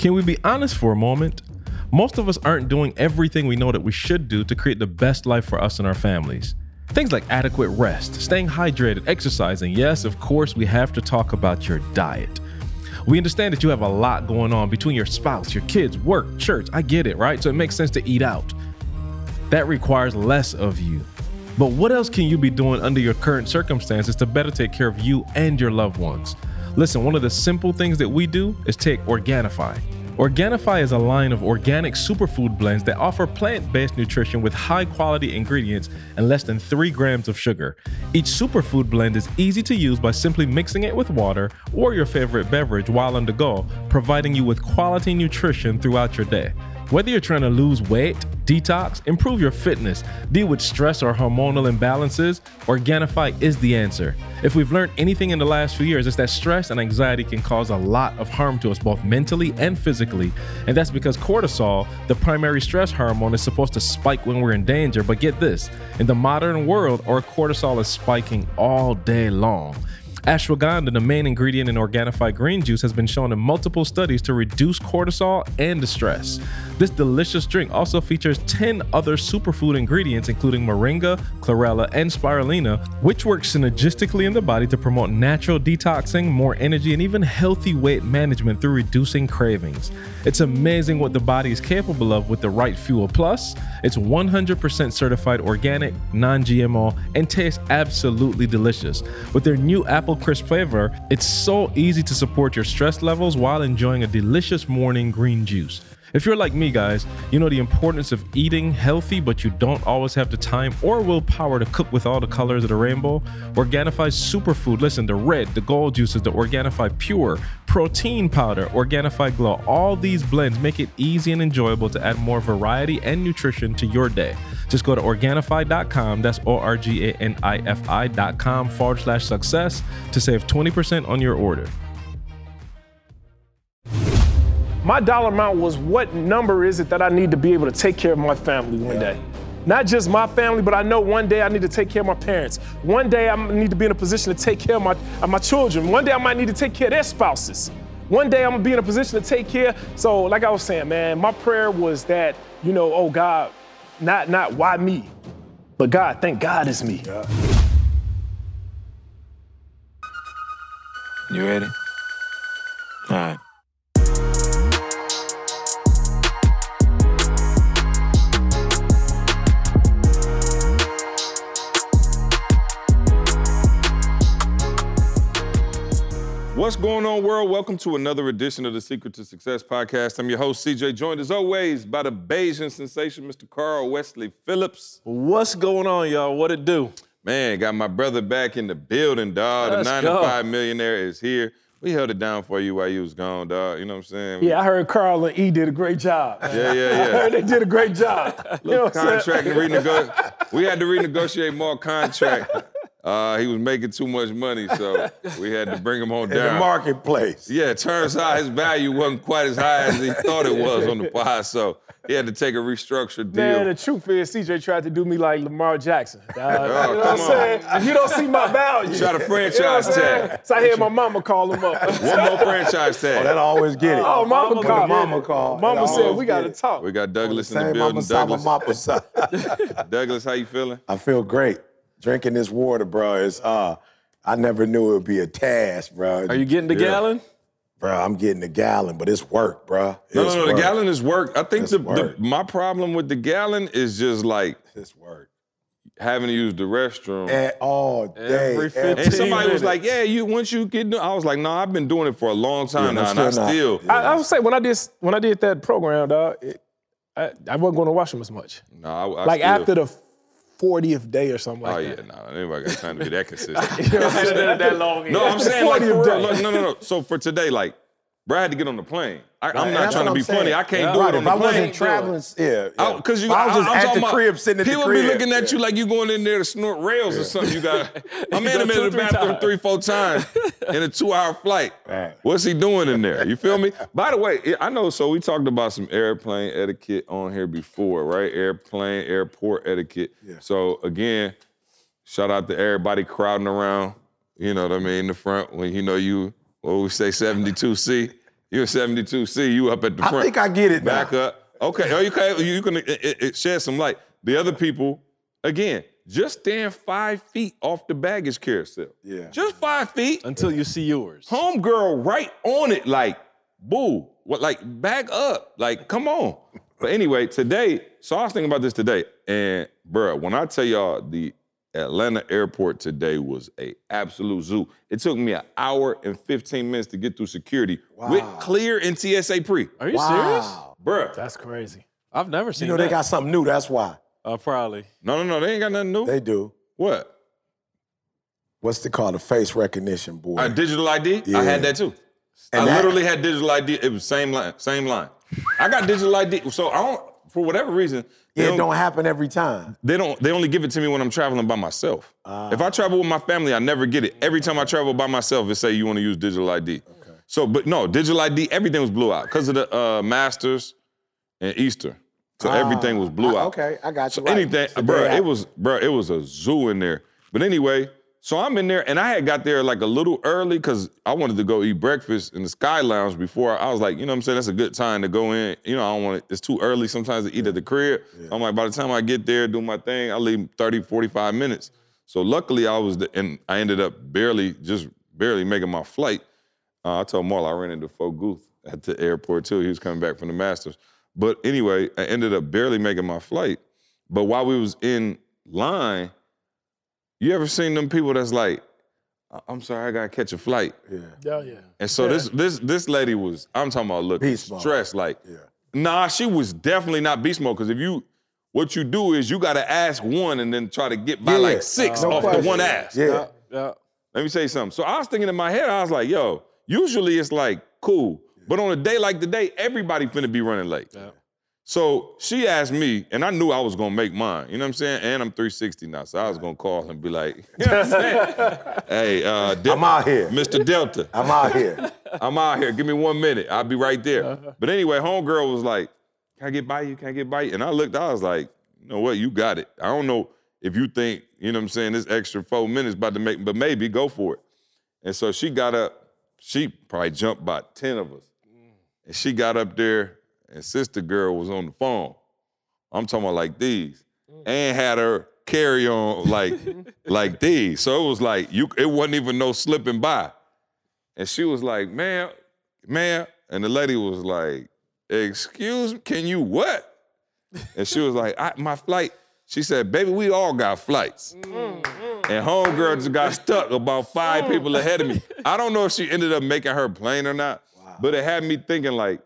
Can we be honest for a moment? Most of us aren't doing everything we know that we should do to create the best life for us and our families. Things like adequate rest, staying hydrated, exercising. Yes, of course, we have to talk about your diet. We understand that you have a lot going on between your spouse, your kids, work, church. I get it, right? So it makes sense to eat out. That requires less of you. But what else can you be doing under your current circumstances to better take care of you and your loved ones? Listen, one of the simple things that we do is take Organifi. Organifi is a line of organic superfood blends that offer plant based nutrition with high quality ingredients and less than 3 grams of sugar. Each superfood blend is easy to use by simply mixing it with water or your favorite beverage while on the go, providing you with quality nutrition throughout your day. Whether you're trying to lose weight, detox, improve your fitness, deal with stress or hormonal imbalances, Organifi is the answer. If we've learned anything in the last few years, it's that stress and anxiety can cause a lot of harm to us, both mentally and physically. And that's because cortisol, the primary stress hormone, is supposed to spike when we're in danger. But get this in the modern world, our cortisol is spiking all day long. Ashwagandha, the main ingredient in Organifi green juice, has been shown in multiple studies to reduce cortisol and the stress. This delicious drink also features 10 other superfood ingredients, including moringa, chlorella, and spirulina, which work synergistically in the body to promote natural detoxing, more energy, and even healthy weight management through reducing cravings. It's amazing what the body is capable of with the right fuel. Plus, it's 100% certified organic, non GMO, and tastes absolutely delicious. With their new apple crisp flavor, it's so easy to support your stress levels while enjoying a delicious morning green juice. If you're like me, guys, you know the importance of eating healthy, but you don't always have the time or willpower to cook with all the colors of the rainbow. Organifi's superfood, listen, the red, the gold juices, the Organifi Pure, protein powder, Organifi Glow, all these blends make it easy and enjoyable to add more variety and nutrition to your day. Just go to Organifi.com, that's O R G A N I F I.com forward slash success to save 20% on your order. My dollar amount was what number is it that I need to be able to take care of my family one Yeah. day? Not just my family, but I know one day I need to take care of my parents. One day I need to be in a position to take care of my, of my children. One day I might need to take care of their spouses. One day I'm gonna be in a position to take care. So, like I was saying, man, my prayer was that, you know, oh God, not not why me, but God, thank God it's me. You ready? All right. What's going on, world? Welcome to another edition of the Secret to Success podcast. I'm your host, CJ, joined as always by the Bayesian sensation, Mr. Carl Wesley Phillips. What's going on, y'all? What it do? Man, got my brother back in the building, dog. Let's the nine go. to five millionaire is here. We held it down for you while you was gone, dog. You know what I'm saying? Yeah, I heard Carl and E did a great job. yeah, yeah, I yeah. heard they did a great job. You know Little I'm saying? contract and renegotiate. we had to renegotiate more contract. Uh, he was making too much money, so we had to bring him on In down. the marketplace. Yeah, turns out his value wasn't quite as high as he thought it was on the pod, so he had to take a restructured deal. Man, the truth is, CJ tried to do me like Lamar Jackson. dog. you know what I'm saying? If you don't see my value, Try to you know franchise I'm tag. So I had my mama call him up. One more franchise tag. Oh, that always get it. Oh, mama When called. Mama call. Mama said we got to talk. we got Douglas in the building. mama Douglas. Douglas, how you feeling? I feel great. Drinking this water, bro, is uh I never knew it would be a task, bro. Are you getting the Yeah. gallon? bro, I'm getting the gallon, but it's work, bro. No, It's no, no. The work. gallon is work. I think It's the, the my problem with the gallon is just like It's work. having to use the restroom. At all day. Every every 15 and somebody was like, "Yeah, you once you get," done-" I was like, "No, I've been doing it for a long time Yeah, now, I'm and I still not. still." Yeah. I, I would say when I did when I did that program, dog, it, I, I wasn't going to wash them as much. No, I, I like still, after the 40th day or something like Oh yeah, that. no, anybody got time to be that consistent. that long. No, I'm saying like 40th for real. no, no, no. So for today, like, bro, I had to get on the plane. I, I'm not trying to be saying. funny. I can't do Right, it on if the I plane. wasn't traveling, yeah. Oh, yeah. Because you, I was just I'm at talking the about- crib, sitting at the people be looking at yeah. you like you going in there to snort rails or something. You got. My man go have been two, in the bathroom times. three, four times in a two-hour flight. Right. What's he doing in there? You feel me? By the way, I know. So we talked about some airplane etiquette on here before, right? Airplane, airport etiquette. Yeah. So again, shout out to everybody crowding around. You know what I mean? In the front when you know you. What we say, 72C. You're 72C. You up at the front. I think I get it Back now. up. Okay. Oh, you can you, you can it, it- it shed some light. The other people, again, just stand five feet off the baggage carousel. Yeah. Just five feet. Until you see yours. Homegirl right on it, like, boo. What like back up? Like, come on. But anyway, today, so I was thinking about this today. And bruh, when I tell y'all the Atlanta airport today was a absolute zoo. It took me an hour and 15 minutes to get through security with clear and TSA pre. Are you serious? Wow. Bruh. That's crazy. I've never seen You know, they got something new, that's why. uh, probably. No, no, no, they ain't got nothing new. They do. what? What's it called? The face recognition boy. Uh, digital ID? I had that too. And I that- literally had digital ID. It was same line, same line. I got digital ID. So I don't, for whatever reason, they it don't, happen every time. they don't they only give it to me when I'm traveling by myself. Ah. if I travel with my family, I never get it. Every time I travel by myself, it say you want to use digital ID. Okay. So, but no, digital ID, everything was blue out because of the uh, Masters and Easter. So everything was blue Ah, out. Okay, I got you. So right. anything, the bro, it was, bro, it was a zoo in there. But anyway, so I'm in there, and I had got there like a little early because I wanted to go eat breakfast in the Sky Lounge before. I was like, you know what I'm saying? That's a good time to go in. You know, I don't want it, it's too early sometimes to eat at the crib. I'm like, by the time I get there, do my thing, I leave 30, 45 minutes. So luckily I was, the, and I ended up barely, just barely making my flight. Uh, I told Marl I ran into Foguth at the airport too. He was coming back from the Masters. But anyway, I ended up barely making my flight. But while we was in line, you ever seen them people that's like, "I- I'm sorry, I gotta catch a flight. Yeah, Hell yeah. And so this this this lady was, I'm talking about looking Beast mode. stressed. Like, Yeah. nah, she was definitely not beast mode. Because if you, what you do is you gotta ask one and then try to get by Yeah. like six No off question. the one ask. Yeah. Yeah. Let me say something. So I was thinking in my head, I was like, yo, usually it's like cool. But on a day like today, everybody finna be running late. So she asked me, and I knew I was gonna make mine. You know what I'm saying? And I'm 360 now, so I was gonna call and be like, you know what I'm saying? hey, uh, Del- I'm out here. Mr. Delta, I'm out here. I'm out here. Give me one minute. I'll be right there. But anyway, homegirl was like, Can I get by you? Can I get by you? And I looked, I was like, you know what, you got it. I don't know if you think, you know what I'm saying, this extra four minutes about to make, but maybe go for it. And so she got up, she probably jumped by 10 of us. And she got up there, and sister girl was on the phone. I'm talking about like these. Mm. And had her carry on like like these. So it was like you it wasn't even no slipping by. And she was like, man, man. And the lady was like, excuse me, can you what? And she was like, I, my flight. She said, baby, we all got flights. Mm, mm. And homegirl just got stuck about five people ahead of me. I don't know if she ended up making her plane or not, but it had me thinking like,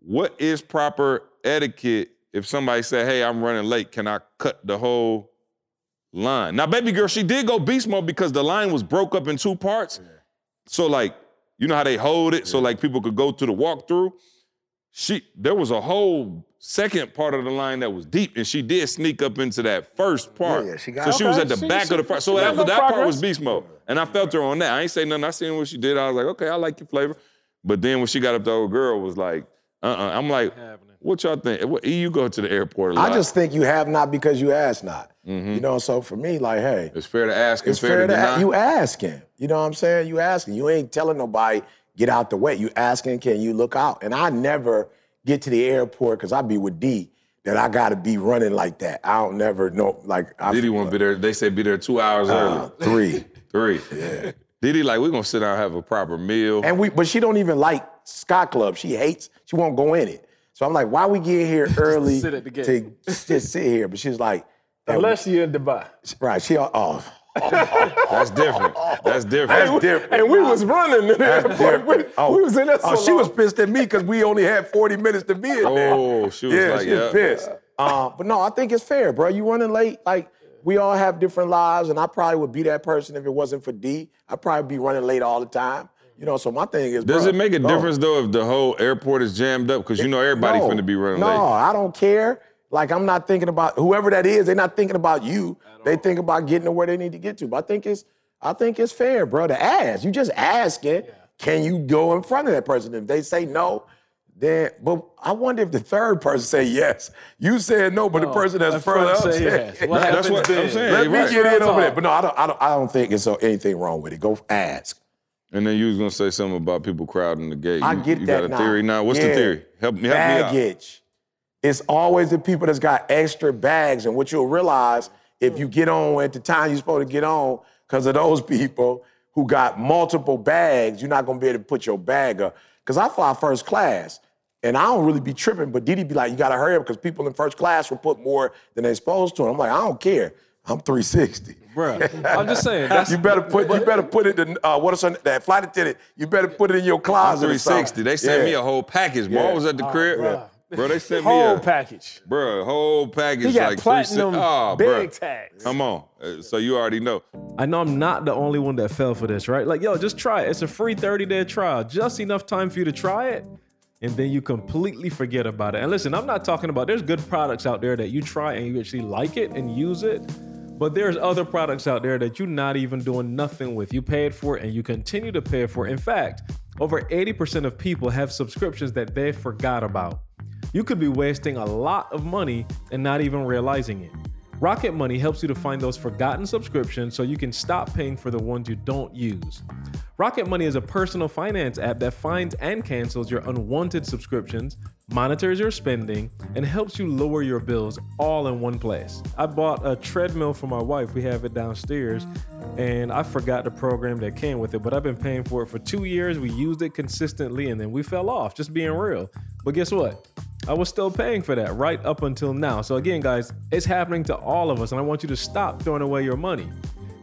what is proper etiquette if somebody said, hey, I'm running late, can I cut the whole line? Now, baby girl, she did go beast mode because the line was broke up in two parts. So like, you know how they hold it so like people could go to the walkthrough? She there was a whole second part of the line that was deep, and she did sneak up into that first part. yeah, she got- so she was at the she- back she- of the front. So she that, that part was beast mode. And I felt her on that. I ain't say nothing. I seen what she did. I was like, okay, I like your flavor. But then when she got up, the old girl was like, uh-uh. I'm like, what y'all think? What, you go to the airport a lot. I just think you have not because you ask not. You know, so for me, like, hey, it's fair to ask it's fair, fair to to deny. a- you asking. You know what I'm saying? You asking. You ain't telling nobody get out the way. You asking, can you look out? And I never get to the airport because I be with D that I got to be running like that. I don't never know. Like I Didi won't be there. They say be there two hours uh, early. three. Three. Yeah. Didi like, we're gonna sit down and have a proper meal. And we, but she don't even like Sky Club. She hates. She won't go in it. So I'm like, why we get here early sit at the gate. to just sit here? But she's like, Unless you're in Dubai. right? She oh, That's different. That's different. That's different. And we was running in the airport. We, Oh, we was in there so oh, she was pissed at me because we only had 40 minutes to be in there. Oh, she was yeah, like, she was yeah. pissed. Uh, but no, I think it's fair, bro. You running late, like we all have different lives, and I probably would be that person if it wasn't for D. I'd probably be running late all the time. You know, so my thing is, Does bro, it make a no. difference though if the whole airport is jammed up? Because you know everybody's no, finna be running no, late. No, I don't care. Like I'm not thinking about whoever that is. They're not thinking about you. They think about getting to where they need to get to. But I think it's, I think it's fair, bro, to ask. You just asking, can you go in front of that person? If they say no, then. But I wonder if the third person say yes. You said no, but the person that's that further up say said yes. What. That's what happens I'm saying. Let me right. get in over Real there. But no, I don't, I don't. I don't think it's anything wrong with it. Go ask. And then you was gonna say something about people crowding the gate. I You- get you that got a now. theory now? What's the theory? Help me, help me out. baggage. It's always the people that's got extra bags, and what you'll realize if you get on at the time you're supposed to get on, because of those people who got multiple bags, you're not gonna be able to put your bag up. Because I fly first class, and I don't really be tripping, but Didi be like, you gotta hurry up because people in first class will put more than they're supposed to. And I'm like, I don't care. I'm 360. Bruh, I'm just saying. That's, You better put you better put it in uh, what is her, that flight attendant. You better put it in your closet. 360. They sent me a whole package. Bro, Yeah. I was at the crib. Bro, they sent me Whole a package. bro, whole package He got like platinum 360. Oh, big bro. tags. Come on. Uh, So you already know. I know I'm not the only one that fell for this, right? Like, yo, just try it. It's a free 30 day trial, just enough time for you to try it, and then you completely forget about it. And listen, I'm not talking about there's good products out there that you try and you actually like it and use it, but there's other products out there that you're not even doing nothing with. You paid for it and you continue to pay for it. In fact, over 80% of people have subscriptions that they forgot about. You could be wasting a lot of money and not even realizing it. Rocket Money helps you to find those forgotten subscriptions so you can stop paying for the ones you don't use. Rocket Money is a personal finance app that finds and cancels your unwanted subscriptions, monitors your spending, and helps you lower your bills all in one place. I bought a treadmill for my wife. We have it downstairs, and I forgot the program that came with it, but I've been paying for it for two years. We used it consistently, and then we fell off, just being real. But guess what? I was still paying for that right up until now. So, again, guys, it's happening to all of us, and I want you to stop throwing away your money.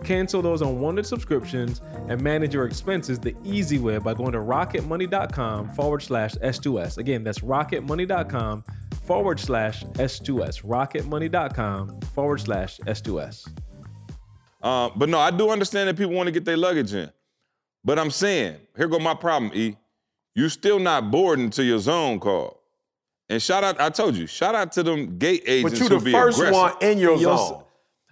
Cancel those unwanted subscriptions and manage your expenses the easy way by going to rocketmoney.com forward slash S2S. Again, that's rocketmoney.com forward slash S2S. Rocketmoney.com forward slash S2S. Uh, but no, I do understand that people want to get their luggage in. But I'm saying, here go my problem, E. You still not boarding to your zone call. And shout out, I told you, shout out to them gate agents But you who the be first aggressive. one in your Yo, zone.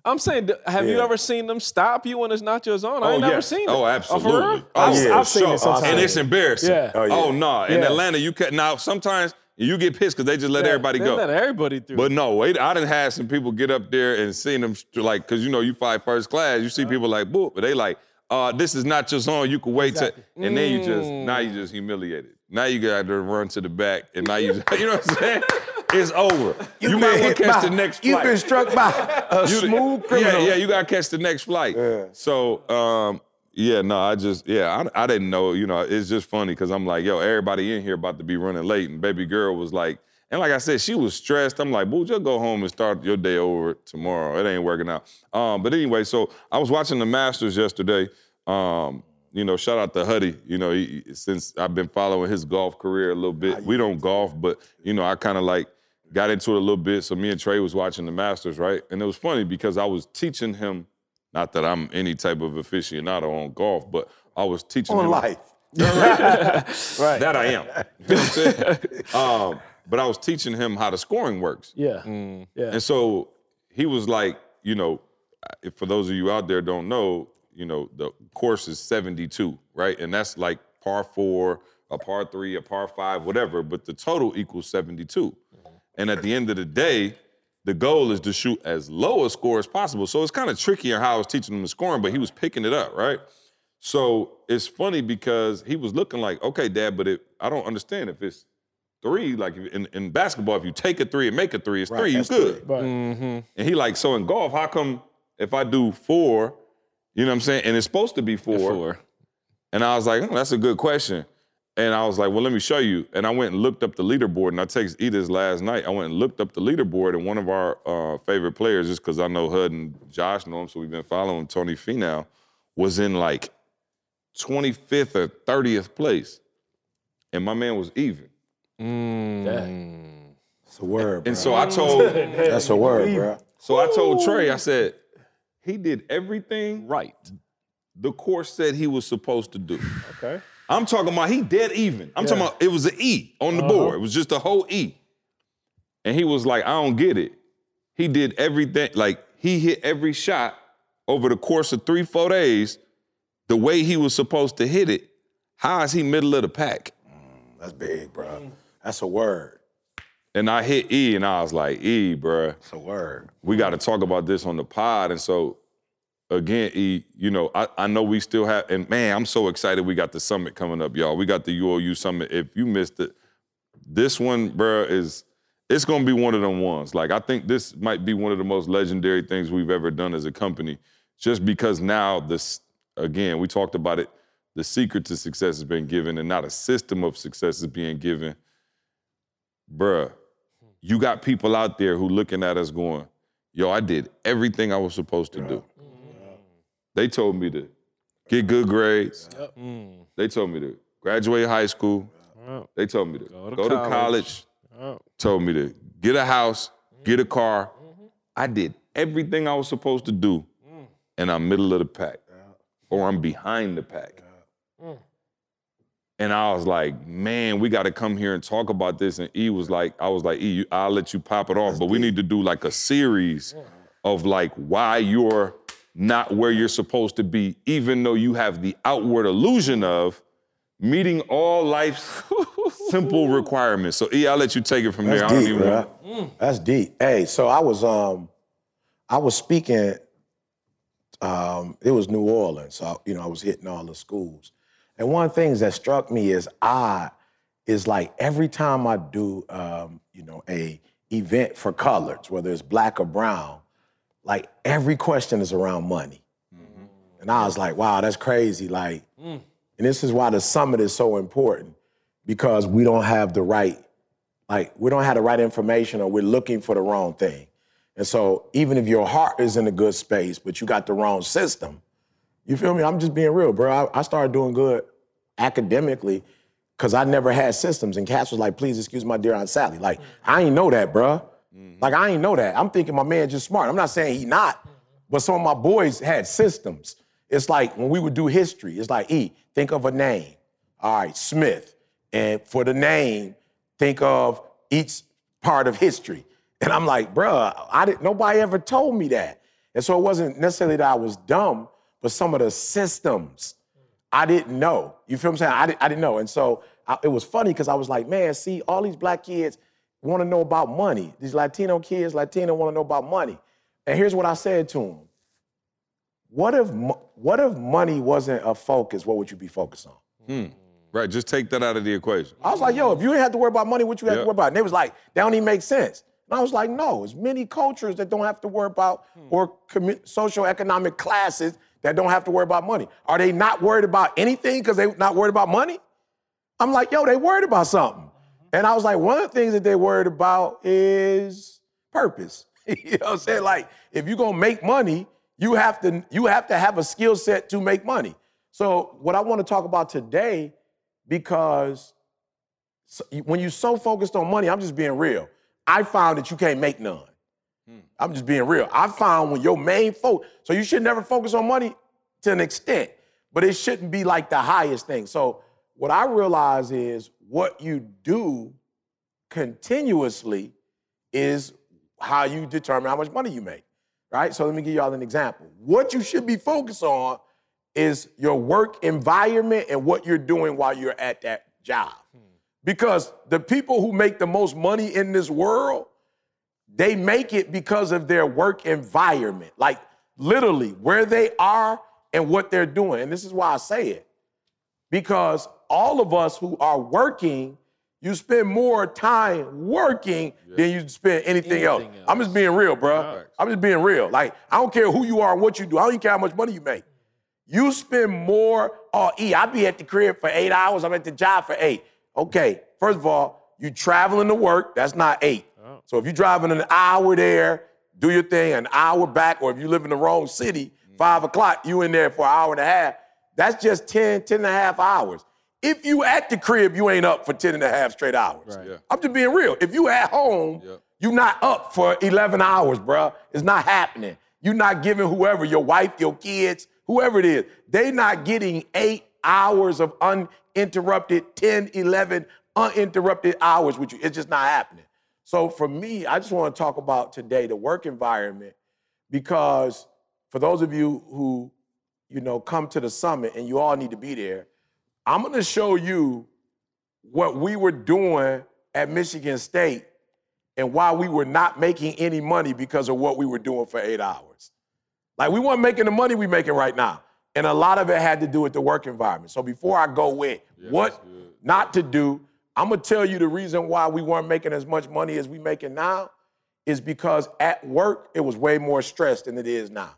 I'm saying, th- have you ever seen them stop you when it's not your zone? I Oh, never yes. seen it. Oh, for absolutely. real? Oh, I've- yeah, I've seen sure. it sometimes. And it's embarrassing. Yeah. Oh, Oh, yeah. no. In Yeah. Atlanta, you can now sometimes you get pissed because they just let Yeah, everybody They go. let everybody through. But no, wait, I didn't have some people get up there and seen them like, cause you know you fight first class, you see people like, boop, but they like, uh, this is not your zone. You can wait to, and then you just now you just humiliated. Now you got to run to the back, and now you, you know what I'm saying? It's over. You, might been want to catch by- the next You've been struck by a You- smooth criminal. Yeah, yeah, you gotta catch the next flight. Yeah. So, um, yeah, no, I just, yeah, I, I didn't know. You know, it's just funny because I'm like, yo, everybody in here about to be running late, and baby girl was like, and like I said, she was stressed. I'm like, boo, just go home and start your day over tomorrow. It ain't working out. Um, but anyway, so I was watching the Masters yesterday. Um, you know, shout out to Huddy. You know, he, since I've been following his golf career a little bit. We don't golf, but you know, I kind of like got into it a little bit. So me and Trey was watching the Masters, right? And it was funny because I was teaching him, not that I'm any type of aficionado on golf, but I was teaching him On him life. Right. that I am. You know what I'm saying? um, but I was teaching him how the scoring works. yeah. Mm. Yeah. And so he was like, you know, if for those of you out there don't know, you know, the course is 72, right? And that's like par four, a par three, a par five, whatever, but the total equals 72. Mm-hmm. And at the end of the day, the goal is to shoot as low a score as possible. So it's kind of tricky on how I was teaching him the scoring, but he was picking it up, right? So it's funny because he was looking like, okay, dad, but it, I don't understand if it's three, like in, in basketball, if you take a three and make a three, it's Right, three, you that's good. three. Right. Mm-hmm. And he like, so in golf, how come if I do four, you know what I'm saying, and it's supposed to be four, Four. and I was like, oh, that's a good question. And I was like, well, let me show you. And I went and looked up the leaderboard, and I texted Edith last night. I went and looked up the leaderboard, and one of our uh, favorite players, just because I know Hud and Josh know him, so we've been following Tony Finau, was in like 25th or 30th place. And my man was even. It's a word, bro. And so I told That's a word, bro. so I told Trey, I said, he did everything right. the course said he was supposed to do. Okay. I'm talking about he dead even. I'm talking about it was an E on the uh-huh. board. It was just a whole E. And he was like, I don't get it. He did everything, like he hit every shot over the course of three, four days, the way he was supposed to hit it. How is he middle of the pack? Mm, that's big, bro. That's a word. And I hit E and I was like, E, bruh, That's a word. we got to talk about this on the pod. And so again, E, you know, I, I know we still have, and man, I'm so excited we got the summit coming up, y'all. We got the UOU summit. If you missed it, this one, bruh, is it's gonna be one of them ones. Like I think this might be one of the most legendary things we've ever done as a company, just because now this again, we talked about it. The secret to success has been given, and not a system of success is being given. Bruh, you got people out there who looking at us going, yo, I did everything I was supposed to do. Mm. They told me to get good grades. Mm. They told me to graduate high school. They told me to go to, college. Told me to get a house, get a car. Mm-hmm. I did everything I was supposed to do, mm. and I'm middle of the pack, or I'm behind the pack. And I was like, man, we got to come here and talk about this. And E was like, I was like, E, you- I'll let you pop it off, but we need to do like a series of like why you're not where you're supposed to be, even though you have the outward illusion of meeting all life's simple requirements. So E, I'll let you take it from there. That's I don't deep, even bro. want- That's deep. Hey, so I was um, I was speaking. Um, it was New Orleans, so you know I was hitting all the schools, and one of the things that struck me is odd is like every time I do um, you know a event for coloreds, whether it's black or brown, like every question is around money, and I was like, wow, that's crazy. Like, and this is why the summit is so important because we don't have the right like we don't have the right information or we're looking for the wrong thing. And so even if your heart is in a good space, but you got the wrong system, you feel me? I'm just being real, bro. I, I started doing good academically because I never had systems. And Cass was like, please excuse my dear Aunt Sally. Like, mm-hmm. I ain't know that, bro. Mm-hmm. Like, I ain't know that. I'm thinking my man just smart. I'm not saying he not, mm-hmm. but some of my boys had systems. It's like when we would do history, it's like, E, think of a name. All right, Smith. And for the name, think of each part of history. And I'm like, bruh, I didn't, nobody ever told me that. And so it wasn't necessarily that I was dumb, but some of the systems I didn't know. You feel what I'm saying? I, didn't, I didn't know. And so I, it was funny because I was like, man, see, all these black kids want to know about money. These Latino kids, Latino want to know about money. And here's what I said to them. What if, what if money wasn't a focus? What would you be focused on? Hmm. Right, just take that out of the equation. I was like, yo, if you didn't have to worry about money, what you have Yeah. to worry about? And they was like, that don't even make sense. And I was like, no, there's many cultures that don't have to worry about, hmm. or commu- social economic classes that don't have to worry about money. Are they not worried about anything because they not worried about money? I'm like, yo, they worried about something. And I was like, one of the things that they worried about is purpose. you know what I'm saying? Like, if you're gonna make money, you have to you have to have a skill set to make money. So what I want to talk about today, because when you're so focused on money, I'm just being real. I found that you can't make none. I'm just being real. I found when your main focus, so you should never focus on money to an extent, but it shouldn't be like the highest thing. So what I realize is what you do continuously is how you determine how much money you make, right? So let me give y'all an example. What you should be focused on is your work environment and what you're doing while you're at that job. Hmm. Because the people who make the most money in this world, they make it because of their work environment. Like literally where they are and what they're doing. And this is why I say it. Because all of us who are working, you spend more time working than you spend anything, else. Anything I'm just being real, bro. I'm just being real. Like, I don't care who you are and what you do. I don't even care how much money you make. You spend more, oh, E, I be at the crib for eight hours. I'm at the job for eight. Okay, first of all, you traveling to work, that's not eight. So if you're driving an hour there, do your thing, an hour back, or if you live in the wrong city, mm-hmm. five o'clock, you in there for an hour and a half, that's just 10, 10 and a half hours. If you at the crib, you ain't up for 10 and a half straight hours. Yeah. I'm just being real. If you at home, Yeah. you not up for 11 hours, bruh. It's not happening. you not giving whoever, your wife, your kids, whoever it is, they not getting eight hours of uninterrupted, 10, 11 uninterrupted hours with you. It's just not happening. So for me, I just want to talk about today the work environment because for those of you who, you know, come to the summit and you all need to be there, I'm going to show you what we were doing at Michigan State and why we were not making any money because of what we were doing for eight hours. Like we weren't making the money we're making right now. And a lot of it had to do with the work environment. So before I go with what not to do, I'm gonna tell you the reason why we weren't making as much money as we making now is because at work it was way more stress than it is now.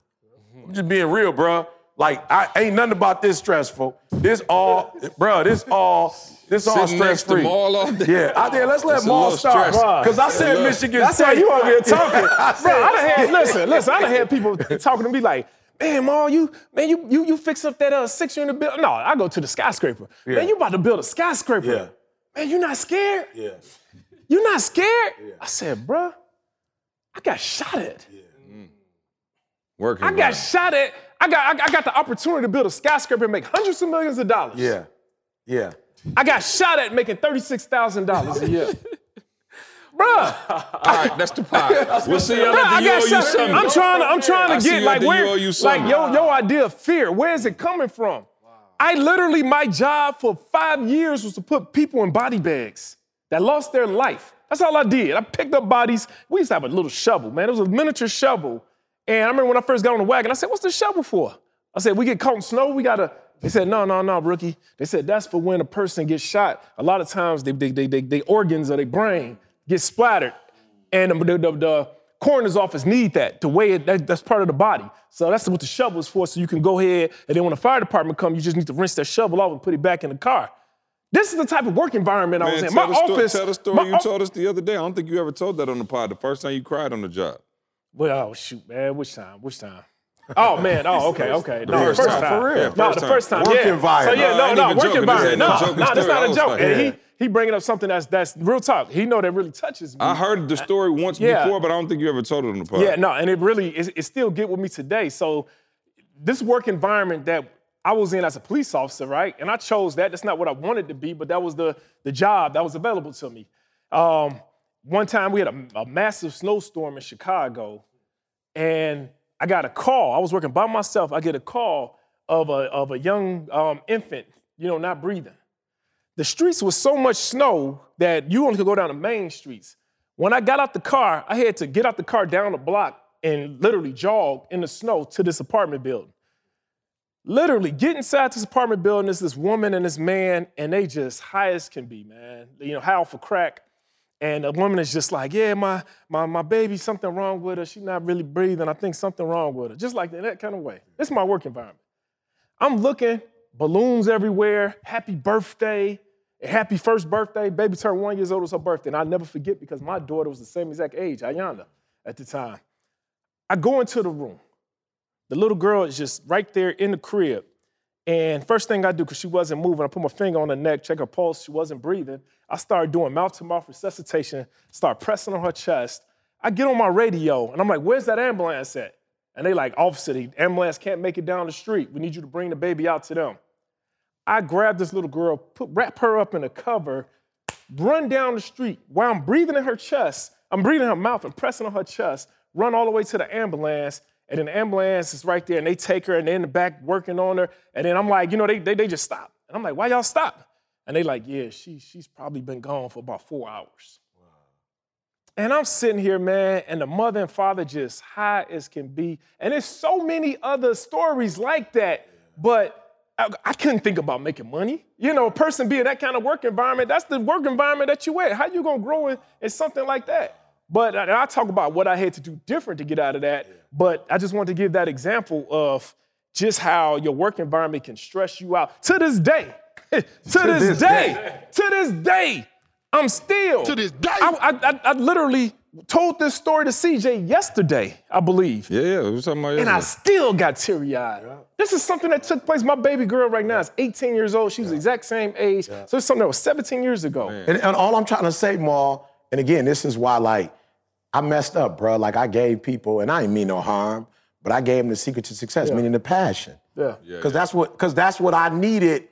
I'm just being real, bro. Like I ain't nothing about this stressful. This all, bro. This all, this all Sitting stress next to free. Maul all day. Yeah, out there. Let's let It's a Maul start, because I said Look, Michigan That's State. how you over here talking. I Bro, I done said, had, listen, listen, I done had people talking to me like, man, Ma, you, man, you you you fix up that uh six unit building. No, I go to the skyscraper. Yeah. Man, you about to build a skyscraper. Yeah. Man, you not scared? yeah, You're not scared? Yeah. I said, bruh, I got shot at. Yeah. Working. I got shot at. I got I, I got the opportunity to build a skyscraper and make hundreds of millions of dollars. yeah, yeah. I got shot at making $36,000 a year. Bruh, All right, that's the pot. We'll see y'all Bruh, at I the got UOU shot. summit. I'm trying to, I'm trying to get like where, like your your idea of fear. Where is it coming from? I literally, my job for five years was to put people in body bags that lost their life. That's all I did. I picked up bodies. We used to have a little shovel, man. It was a miniature shovel. And I remember when I first got on the wagon, I said, "What's the shovel for?" I said, "We get caught in snow. We gotta." They said, "No, no, no, rookie." They said that's for when a person gets shot. A lot of times, they, they, they, they, organs or their brain get splattered, and the, the, the coroner's office need that to weigh it. That, that's part of the body. So that's what the shovel is for. So you can go ahead, and then when the fire department come, you just need to rinse that shovel off and put it back in the car. This is the type of work environment I was in. My the story, office. tell the story you off- told us the other day. I don't think you ever told that on the pod. The first time you cried on the job. Well, oh, shoot, man. Which time? Which time? Oh man. Oh, okay, okay. No, first the first time, time. for real. No, First the first time. Work yeah. environment. So yeah, No, I no, ain't no, even work joking. This environment. ain't No, no no, joking that's story. not I a was joke. like- and Yeah. he he bringing up something that's that's real talk. He know that really touches me. I heard the story once Yeah. before, but I don't think you ever told it on the podcast. Yeah, no, and it really it, it still get with me today. So this work environment that I was in as a police officer, right? And I chose that. That's not what I wanted to be, but that was the the job that was available to me. Um, one time we had a, a massive snowstorm in Chicago, and I got a call. I was working by myself. I get a call of a of a young um, infant, you know, not breathing. The streets was so much snow that you only could go down the main streets. When I got out the car, I had to get out the car down the block and literally jog in the snow to this apartment building. Literally get inside this apartment building, there's this woman and this man, and they just high as can be, man. You know, high a crack. And the woman is just like, yeah, my, my, my baby, something wrong with her. She's not really breathing. I think something wrong with her. Just like in that kind of way. Is my work environment. I'm looking, balloons everywhere, happy birthday, happy first birthday. Baby turned one years old, was her birthday. And I'll never forget because my daughter was the same exact age, Ayana, at the time. I go into the room. The little girl is just right there in the crib. And first thing I do, because she wasn't moving, I put my finger on her neck, check her pulse, she wasn't breathing. I started doing mouth-to-mouth resuscitation, start pressing on her chest. I get on my radio, and I'm like, where's that ambulance at? And they like, officer, the ambulance can't make it down the street. We need you to bring the baby out to them. I grab this little girl, put, wrap her up in a cover, run down the street while I'm breathing in her chest. I'm breathing in her mouth and pressing on her chest, run all the way to the ambulance. And then the ambulance is right there, and they take her, and they're in the back working on her. And then I'm like, you know, they, they, they just stop. And I'm like, why y'all stop? And they like, yeah, she, she's probably been gone for about four hours. And I'm sitting here, man, and the mother and father just high as can be. And there's so many other stories like that, but I, I couldn't think about making money. You know, a person being that kind of work environment, that's the work environment that you at. How you gonna grow in, in something like that? But I, talk about what I had to do different to get out of that. But I just want to give that example of just how your work environment can stress you out. To this day, to, this, this day, to this day, I'm still. To this day. I, I, I literally told this story to CJ yesterday, I believe. Yeah, yeah. We was talking about And I still got teary eyed. This is something that took place. My baby girl right now is 18 years old. She was the exact same age. So it's something that was 17 years ago. And, and all I'm trying to say, Maul, and again, this is why, like, I messed up, bro. Like, I gave people, and I didn't mean no harm, but I gave them the secret to success, meaning the passion. Yeah. Because that's what, because that's what I needed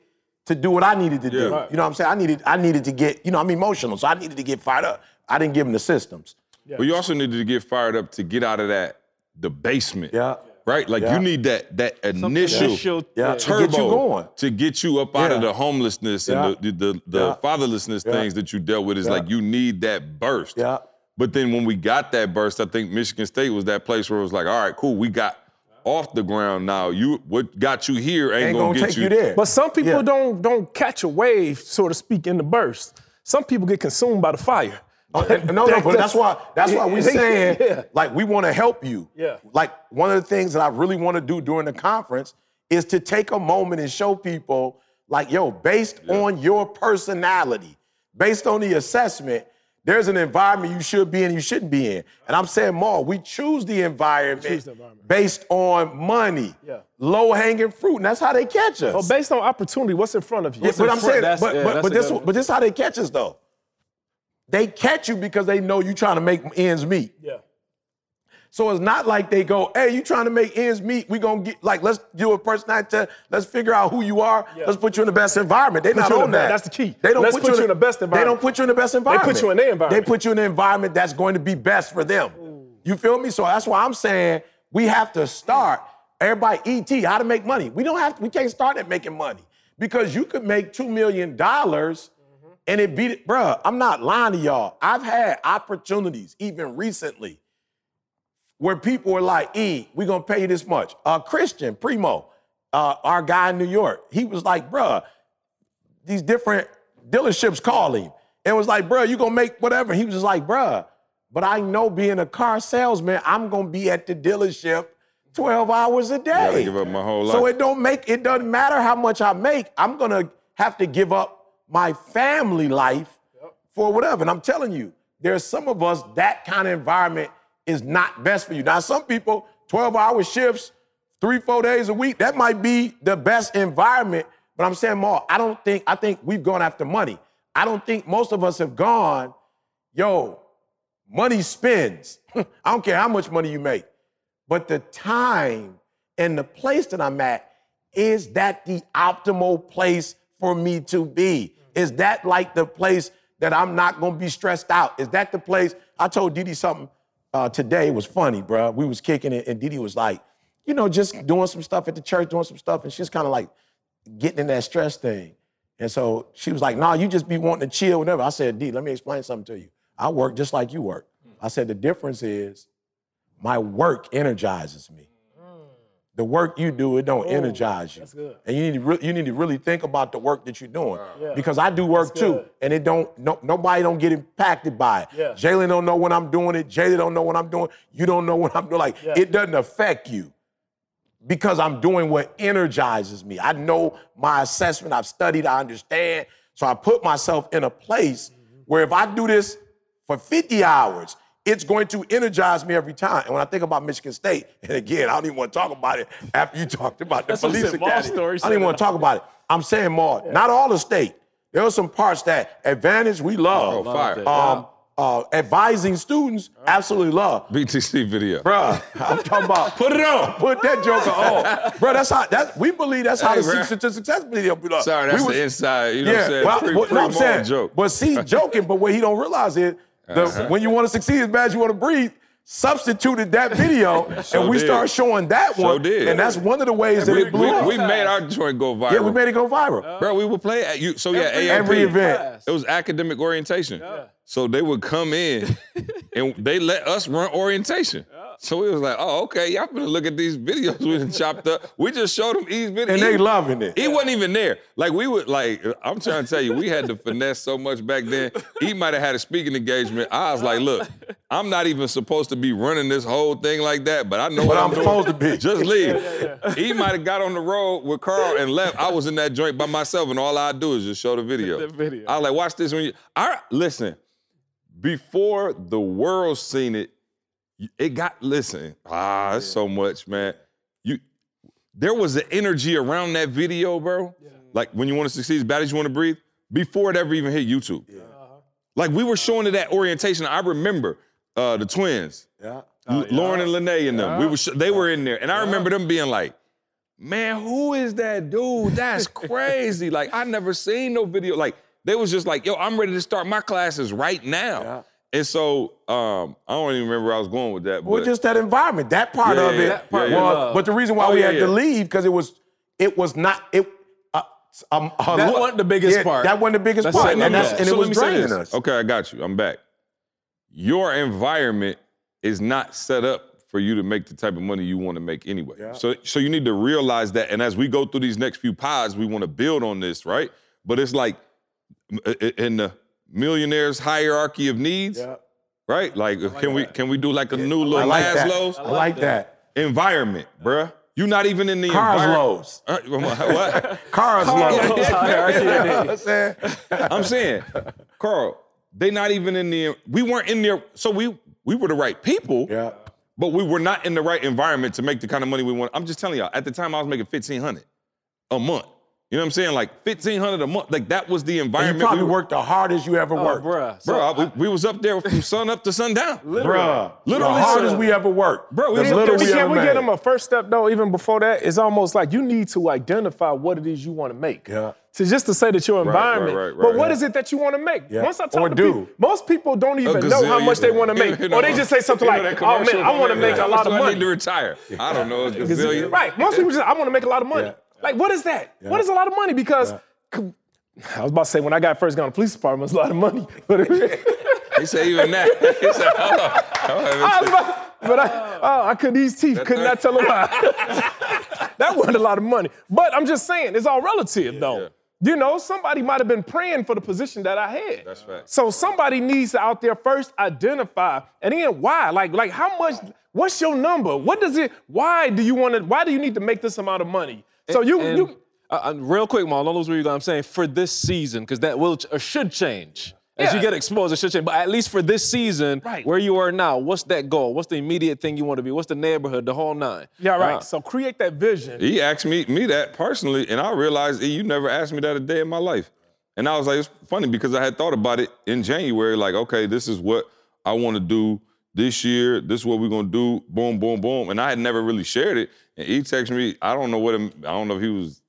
to do what I needed to do. Yeah. Right. You know what I'm saying? I needed, I needed to get, you know, I'm emotional, so I needed to get fired up. I didn't give them the systems. But you also needed to get fired up to get out of that the basement. Yeah. Right? Like Yeah. you need that that initial, initial- Yeah. turbo To get you going. to get you up out of the homelessness Yeah. and the the, the, the Yeah. fatherlessness Yeah. things that you dealt with. Is Yeah. like you need that burst. Yeah. But then when we got that burst, I think Michigan State was that place where it was like, all right, cool, we got off the ground now. You what got you here ain't, Ain't gonna, gonna get take you you there. But some people Yeah. don't don't catch a wave, so to speak, in the burst. Some people get consumed by the fire. Oh, no, no, but that's why that's why we saying Yeah. like we want to help you. Yeah. Like one of the things that I really want to do during the conference is to take a moment and show people like, yo, based on your personality, based on the assessment, there's an environment you should be in, you shouldn't be in. And I'm saying more, we choose the environment, choose the environment. based on money, Yeah. low hanging fruit, and that's how they catch us. But based on opportunity, what's in front of you? Yeah, but I'm front- saying, but, yeah, but, but this, but this how they catch us though. They catch you because they know you trying to make ends meet. Yeah. So it's not like they go, hey, you trying to make ends meet. We gonna get like let's do a personality test. Let's figure out who you are. Yeah. Let's put you in the best environment. They not on the- that. that's the key. They don't Let's put, you in the best environment. They don't put you in the best environment. They put you in their environment. They put you in an environment that's going to be best for them. You feel me? So that's why I'm saying we have to start. Everybody, ET, how to make money. We don't have. We can't start at making money because you could make two million dollars and it beat it, bruh. I'm not lying to y'all. I've had opportunities even recently where people were like, E, we're gonna pay you this much. Uh, Christian, Primo, uh, our guy in New York, he was like, bruh, these different dealerships call him and was like, bruh, you gonna make whatever. He was just like, bruh, but I know being a car salesman, I'm gonna be at the dealership 12 hours a Gotta day. give up my whole life. So it don't make, it doesn't matter how much I make, I'm gonna have to give up my family life for whatever. And I'm telling you, there's some of us, that kind of environment is not best for you. Now, some people, 12 hour shifts, three, four days a week, that might be the best environment. But I'm saying more, I don't think, I think we've gone after money. I don't think most of us have gone, yo, money spends. I don't care how much money you make. But the time and the place that I'm at, is that the optimal place for me to be? Is that like the place that I'm not gonna be stressed out? Is that the place? I told Didi something uh, today. Was funny, bro. We was kicking it, and Didi was like, you know, just doing some stuff at the church, doing some stuff, and she's kind of like getting in that stress thing. And so she was like, nah, you just be wanting to chill, whatever. I said, D, let me explain something to you. I work just like you work. I said, the difference is my work energizes me. The work you do, it don't oh, energize you. that's good. And you need to re- you need to really think about the work that you're doing. Yeah. Because I do work too. And it don't no, nobody don't get impacted by it. Yeah. Jalen don't know when I'm doing it. Jalen don't know when I'm doing. You don't know what I'm doing. Like Yeah. it doesn't affect you because I'm doing what energizes me. I know my assessment, I've studied, I understand. So I put myself in a place mm-hmm. where if I do this for 50 hours, it's going to energize me every time. And when I think about Michigan State, and again, I don't even want to talk about it after you talked about the That's what I police said, Maul academy. story I don't even want to talk about it. I'm saying more, not all the state. There are some parts that advantage we love. Oh, fire. Um, uh, advising students, absolutely love. BTC video. Bruh, I'm talking about Put it on. Put that joker on, Bruh, That's how that we believe. That's how Hey, the bruh. secret to success video. be like. Sorry, that's we was- the inside. You know what I'm saying? well, Pre- what- no, I'm saying, joke. but see, joking. But what he don't realize is, the, Uh-huh. when you want to succeed as bad as you want to breathe, substituted that video, Sure and we did. start showing that Sure one, did. and that's one of the ways that we, it blew we, up. we made our joint go viral. yeah, we made it go viral. Bro, we would play at you. So yeah, Every- AOP, Every event. It was academic orientation. So they would come in and they let us run orientation. So we was like, oh, okay, y'all gonna look at these videos we done chopped up. We just showed them these videos. And they loving it. He wasn't even there. Like we would like, I'm trying to tell you, we had to finesse so much back then. He might have had a speaking engagement. I was like, look, I'm not even supposed to be running this whole thing like that, but I know what But I'm, I'm doing. supposed to be. Just leave. He might have got on the road with Carl and left. I was in that joint by myself, and all I do is just show the video. The video. I was like, watch this when you. I listen. Before the world seen it, it got listen. Ah, it's so much, man. You, there was an energy around that video, bro. Like when you want to succeed as bad as you want to breathe. Before it ever even hit YouTube. Like we were showing it that orientation. I remember uh, the twins. Yeah. L- Lauren and Lene and them. We were sh- they were in there, and I remember them being like, "Man, who is that dude? That's crazy! like I never seen no video. Like they was just like, yo, I'm ready to start my classes right now." Yeah. And so um, I don't even remember where I was going with that. Well, but- just that environment, that part Yeah, of yeah, it. that part was, we but the reason why Oh, we yeah, had to leave because it was, it was not it. Uh, um, a That look- wasn't the biggest yeah, part. That wasn't the biggest Let's part, and, that's, and So it was me draining us. Okay, I got you. I'm back. Your environment is not set up for you to make the type of money you want to make anyway. Yeah. So so you need to realize that. And as we go through these next few pods, we want to build on this, right? But it's like i- i- in the millionaires hierarchy of needs, Yeah. right? Like, can we can we do like a new I little like that. Maslow's I like that. environment, bruh? You're not even in the environment. Carslows. Uh, what? You know. I'm saying? I'm saying, Carl, they not even in the. We weren't in there. So we we were the right people. Yeah. But we were not in the right environment to make the kind of money we want. I'm just telling y'all, at the time I was making 1500 a month. You know what I'm saying? Like 1500 a month. Like that was the And environment. you probably we worked the hardest you ever Oh, worked. bruh. Bro, I- we, we was up there from sun up to sundown. Bruh. Literally, the hardest we ever worked. Bro, we the didn't- little we we Can we get them a first step though? Even before that, it's almost like you need to identify what it is you want to make. Yeah. To just to say that your environment. right, right, right, but what right. is it that you want to make? Yeah. Once I talk Or to do. people, most people don't even know how much they want to make, You know, or they just say something you know like, "Oh man, I want to from make a lot much of do I need to retire. I don't know, a gazillion. Right. Most people just, I want to make a lot of money. Yeah. Like, what is that? What is a lot of money? Because I was about to say when I got first got on the police department, it was a lot of money. But He said even that. He said, hold on. Hold on. I about, but I, oh, I could these teeth. Could not I tell a lie. that wasn't a lot of money. But I'm just saying, it's all relative, though. yeah. You know, somebody might have been praying for the position that I had. That's fact. So somebody needs to out there first identify, and then why? Like, like how much? What's your number? What does it? Why do you want to? Why do you need to make this amount of money? So you, And, you. uh, real quick, Mal, don't lose where you go. I'm saying for this season, because that will ch- or should change. As you get exposed, it should change. But at least for this season, Right. where you are now, what's that goal? What's the immediate thing you want to be? What's the neighborhood, the whole nine? Yeah, right. Uh, so create that vision. He asked me me that personally, and I realized "E, you never asked me that a day in my life. And I was like, it's funny because I had thought about it in January, like, okay, this is what I want to do this year. This is what we're gonna do. Boom, boom, boom. And I had never really shared it. And he texted me. I don't know what him, I don't know if he was.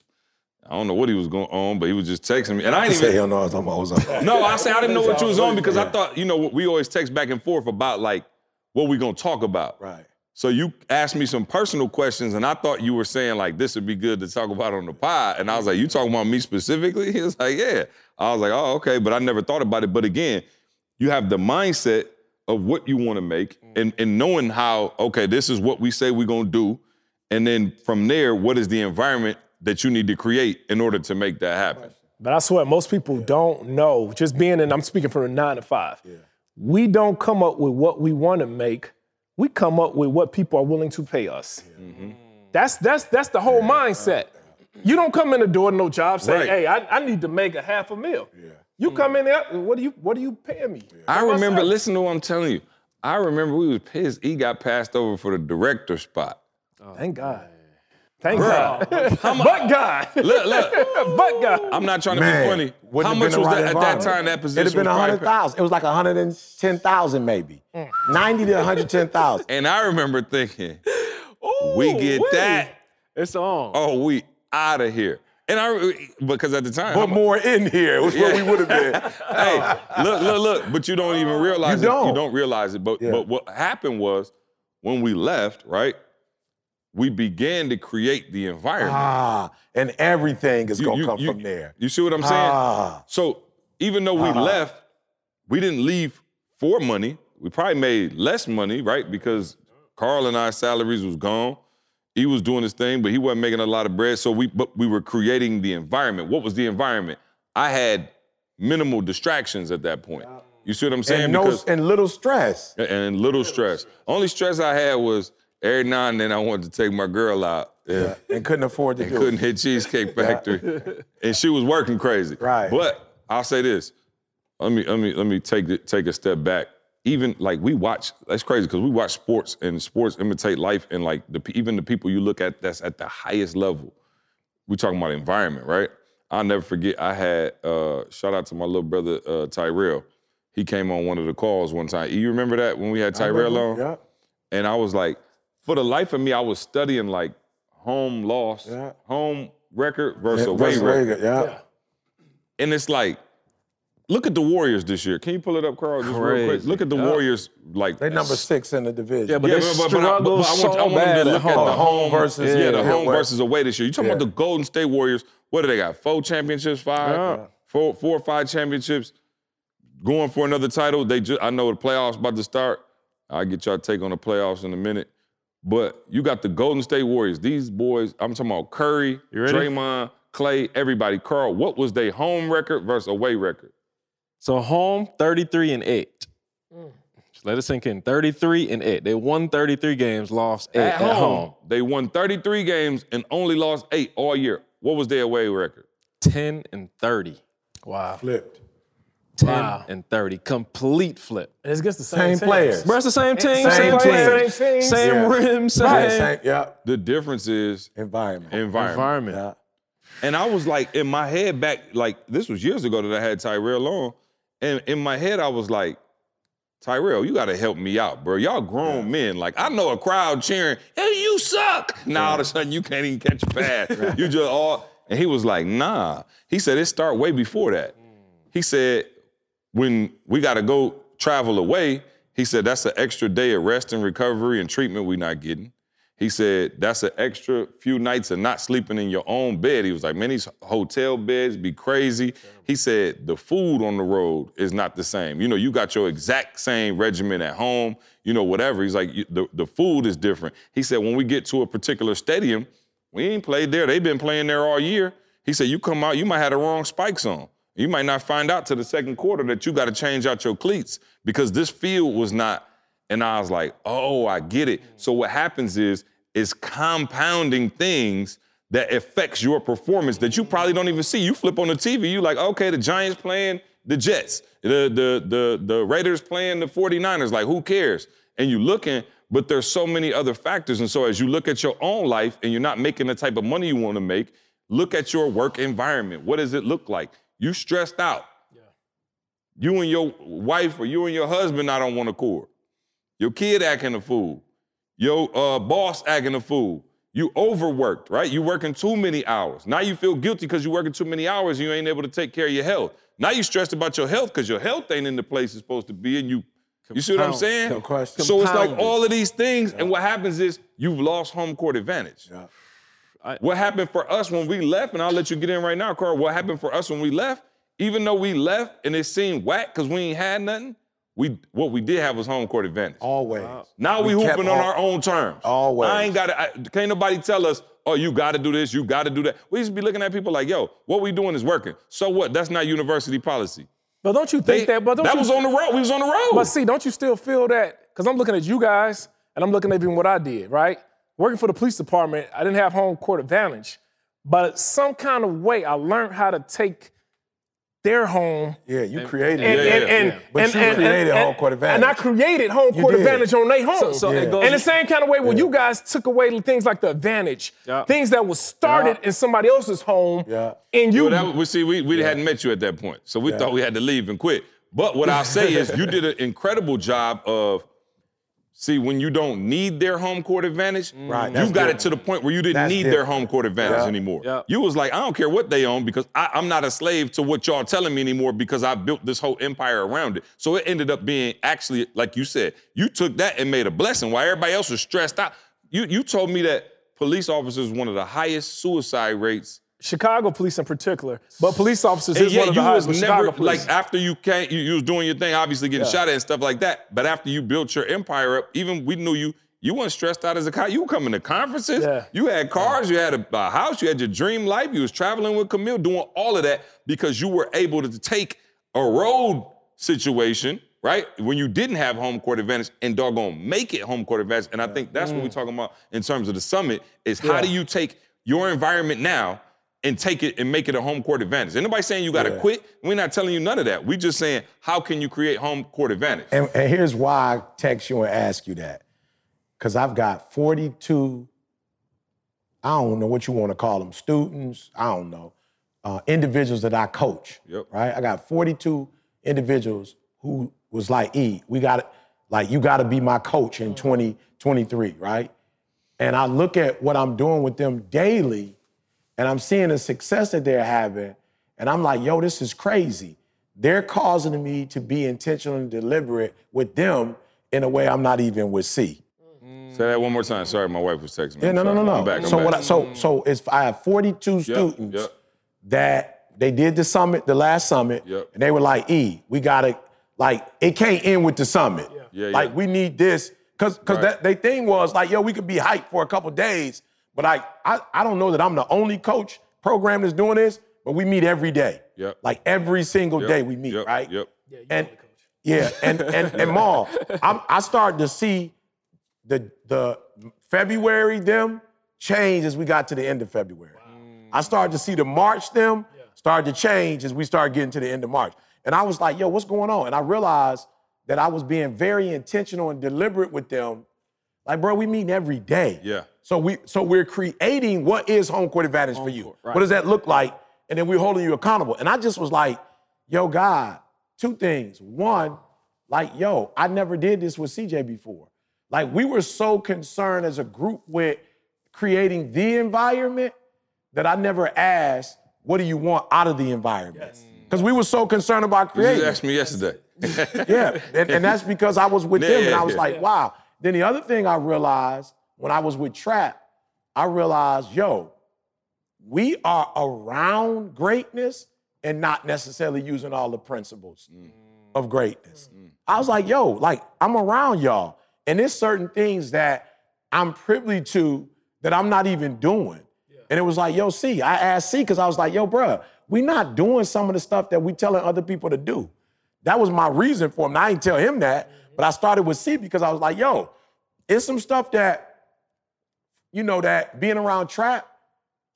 I don't know what he was going on, but he was just texting me, and I didn't Say even. hell no, I was on my own. No, I said I didn't know what you was on because I thought, you know, we always text back and forth about like what we gonna talk about. Right. So you asked me some personal questions, and I thought you were saying like this would be good to talk about on the pod. And I was like, "You talking about me specifically?" He was like, "Yeah." I was like, "Oh, okay," but I never thought about it. But again, you have the mindset of what you want to make, mm. and and knowing how okay, this is what we say we're gonna do, and then from there, what is the environment that you need to create in order to make that happen? But I swear, most people don't know. Just being in, I'm speaking from a nine to five. Yeah. We don't come up with what we want to make. We come up with what people are willing to pay us. Mm-hmm. That's that's that's the whole mindset. You don't come in the door, no job, saying, Right. "Hey, I, I need to make a half a mil." You mm. come in there, what do you what are you paying me? I For remember. myself. Listen to what I'm telling you. I remember we was pissed. He got passed over for the director spot. Oh, Thank God. Thank God. but God. Look, look. but God. I'm not trying to Man, be funny. How much was right that at that time? That position It'd have been a hundred thousand. It was like a hundred and ten thousand, maybe. Mm. Ninety to one hundred ten thousand. And I remember thinking, we get wait. that. It's on. Oh, we out of here. And I because at the time, But I'm- more in here was what we would have been. hey, look, look, look. But you don't even realize You it. You don't. You don't realize it. But Yeah. but what happened was when we left, right? We began to create the environment. Ah, and everything is You- gonna you- come you- from there. You see what I'm saying? Ah. So even though we left, we didn't leave for money. We probably made less money, right? Because Carl and our salaries was gone. He was doing his thing, but he wasn't making a lot of bread. So we but we were creating the environment. What was the environment? I had minimal distractions at that point. You see what I'm saying? And no, Because- and little stress. and little stress. Only stress I had was every now and then I wanted to take my girl out. Yeah. And couldn't afford to do Couldn't it. hit Cheesecake Factory. and she was working crazy. Right. But I'll say this. Let me let me let me take take a step back. Even like we watch, that's crazy because we watch sports and sports imitate life and like the even the people you look at that's at the highest level. We talking about environment, right? I'll never forget. I had uh, shout out to my little brother uh, Tyrell. He came on one of the calls one time. You remember that when we had Tyrell on? Yeah. And I was like, for the life of me, I was studying like home loss, Yeah. home record versus Yeah, away record. Reagan, yeah. And it's like, look at the Warriors this year. Can you pull it up, Carl? Just real quick. Look at the Yeah. Warriors, like They number six in the division. Yeah, but yeah, they but, but, but, I- but, struggle but I want, so I want them bad to at look at home. the home Home versus- yeah, the home where- versus away this year. You talking about the Golden State Warriors? What do they got? Four championships, five, Yeah. four, four or five championships, going for another title. They just, I know the playoffs about to start. I'll get y'all take on the playoffs in a minute. But you got the Golden State Warriors. These boys, I'm talking about Curry, ready? Draymond, Clay, everybody. Carl, what was their home record versus away record? So home, 33 and 8. Just let it sink in. 33 and 8. They won 33 games, lost 8 at, home. They won 33 games and only lost eight all year. What was their away record? 10 and 30. Wow. Flipped. 10 Wow. and 30. Complete flip. And it's against the same, Same players. Bro, it's the same team, Same same, team, Same teams. same Yeah. rim, same, Right, same, yeah. The difference is Environment. environment. environment. Yeah. And I was like, in my head back, like this was years ago that I had Tyrell on. And in my head, I was like, Tyrell, you gotta help me out, bro. Y'all grown men. Like, I know a crowd cheering, hey, you suck. Now all of a sudden you can't even catch a pass. you just all and he was like, nah. He said it start way before that. He said, when we gotta go travel away, he said that's an extra day of rest and recovery and treatment we not getting. He said that's an extra few nights of not sleeping in your own bed. He was like, man, these hotel beds be crazy. He said the food on the road is not the same. You know, you got your exact same regimen at home, you know, whatever. He's like, the, the food is different. He said when we get to a particular stadium, we ain't played there. They've been playing there all year. He said, you come out, you might have the wrong spikes on. You might not find out to the second quarter that you got to change out your cleats because this field was not. And I was like, oh, I get it. So what happens is, is compounding things that affects your performance that you probably don't even see. You flip on the TV, you like, okay, the Giants playing the Jets, the the the the Raiders playing the 49ers. Like, who cares? And you looking, but there's so many other factors. And so as you look at your own life and you're not making the type of money you want to make, look at your work environment. What does it look like? You stressed out. Yeah. You and your wife or you and your husband not on one accord. Your kid acting a fool. Your uh, boss acting a fool. You overworked, right? You working too many hours. Now you feel guilty because you're working too many hours and you ain't able to take care of your health. Now you stressed about your health because your health ain't in the place it's supposed to be, and you, you see what I'm saying? No question. So it's like all of these things, and what happens is you've lost home court advantage. Yeah. I- What happened for us when we left, and I'll let you get in right now, Carl. What happened for us when we left, even though we left and it seemed whack because we ain't had nothing, we what we did have was home court advantage. Always. Now we, We hooping on all- our own terms. Always. I ain't got to. Can't nobody tell us, oh, you got to do this, you got to do that. We used to be looking at people like, yo, what we doing is working. So what? That's not university policy. But don't you think They- that? But don't that you, was on the road. We was on the road. But see, don't you still feel that? Because I'm looking at you guys, and I'm looking at even what I did, right? Working for the police department, I didn't have home court advantage, but some kind of way I learned how to take their home Yeah, you created and, it. Yeah, and, yeah, and, yeah. But and, you and- created and- home court advantage. And I created home You court did. advantage on their home. So, so it Yeah. goes. In the same kind of way, when you guys took away things like the advantage, Yeah. things that was started Yeah. in somebody else's home, Yeah. and you, Well, that, was- we see, we, we hadn't met you at that point, so we thought we had to leave and quit. But what I'll say is, you did an incredible job of. See, when you don't need their home court advantage, mm. Right, you got different. it to the point where you didn't That's need their home court advantage Yeah. anymore. Yeah. You was like, I don't care what they own because I, I'm not a slave to what y'all telling me anymore because I built this whole empire around it. So it ended up being actually, like you said, you took that and made a blessing while everybody else was stressed out. You you told me that police officers one of the highest suicide rates Chicago police in particular, but police officers is one yet of you the highest. was never Chicago police. like after you came, you, you was doing your thing, obviously getting shot at and stuff like that. But after you built your empire up, even we knew you. You weren't stressed out as a cop. You were coming to conferences. Yeah. You had cars. You had a, a house. You had your dream life. You was traveling with Camille, doing all of that because you were able to take a road situation, right? When you didn't have home court advantage and doggone make it home court advantage. And I think that's what we're talking about in terms of the summit is how Mm. Do you take your environment now and take it and make it a home court advantage. Anybody saying you got to Yeah. quit. We're not telling you none of that. We're just saying how can you create home court advantage. And, and here's why I text you and ask you that. Because I've got 42, I don't know what you want to call them, students, I don't know, uh, individuals that I coach. Yep. Right? I got 42 individuals who was like, E, we got to, like, you got to be my coach in 2023, right? And I look at what I'm doing with them daily, and I'm seeing the success that they're having, and I'm like, yo, this is crazy. They're causing me to be intentional and deliberate with them in a way I'm not even with C. Say that one more time. Sorry, my wife was texting me. Yeah, no, no, no, no. I'm back. I'm so back. what? I, so so it's I have 42 Yep, students yep. that they did the summit, the last summit, Yep. and they were like, E, we gotta like it can't end with the summit. Yeah, like yeah. we need this because because Right. that they thing was like, yo, we could be hyped for a couple days, but I, I I don't know that I'm the only coach program that's doing this, but we meet every day. Yep. Like every single Yep, day we meet, yep, right? Yep. Yeah, and yeah, and and and Maul, I'm, I started to see the the February them change as we got to the end of February. I started to see the March them start to change as we started getting to the end of March, and I was like, "Yo, what's going on?" And I realized that I was being very intentional and deliberate with them. Like, bro, we meet every day. Yeah. So we so we're creating what is home court advantage for you. court, right. What does that look like? And then we're holding you accountable. And I just was like, yo, God, two things. One, like, yo, I never did this with CJ before. Like, we were so concerned as a group with creating the environment that I never asked, what do you want out of the environment? Mm. Because we were so concerned about You creating. just asked me yesterday. Yeah, and, and that's because I was with Yeah, them, and I was yeah. like, wow. Then the other thing I realized when I was with Trap, I realized, yo, we are around greatness and not necessarily using all the principles Mm. of greatness. I was like, yo, like I'm around y'all, and there's certain things that I'm privy to that I'm not even doing. And it was like, yo, see, I asked C because I was like, yo, bruh, we not doing some of the stuff that we telling other people to do. That was my reason for him. Now, I didn't tell him that, but I started with C because I was like, yo, it's some stuff that, you know, that being around trap,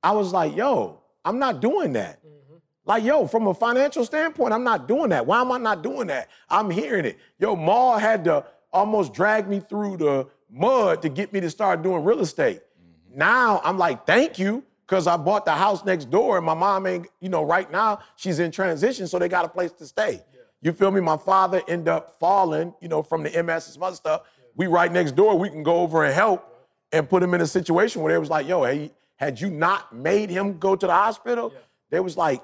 I was like, yo, I'm not doing that. Mm-hmm. Like, yo, from a financial standpoint, I'm not doing that. Why am I not doing that? I'm hearing it. Yo, Maul had to almost drag me through the mud to get me to start doing real estate. Mm-hmm. Now I'm like, thank you, because I bought the house next door and my mom ain't, you know, right now she's in transition, so they got a place to stay. You feel me? My father ended up falling, you know, from the MS and some other stuff. We right next door, we can go over and help and put him in a situation where they was like, yo, hey, had you not made him go to the hospital, they was like,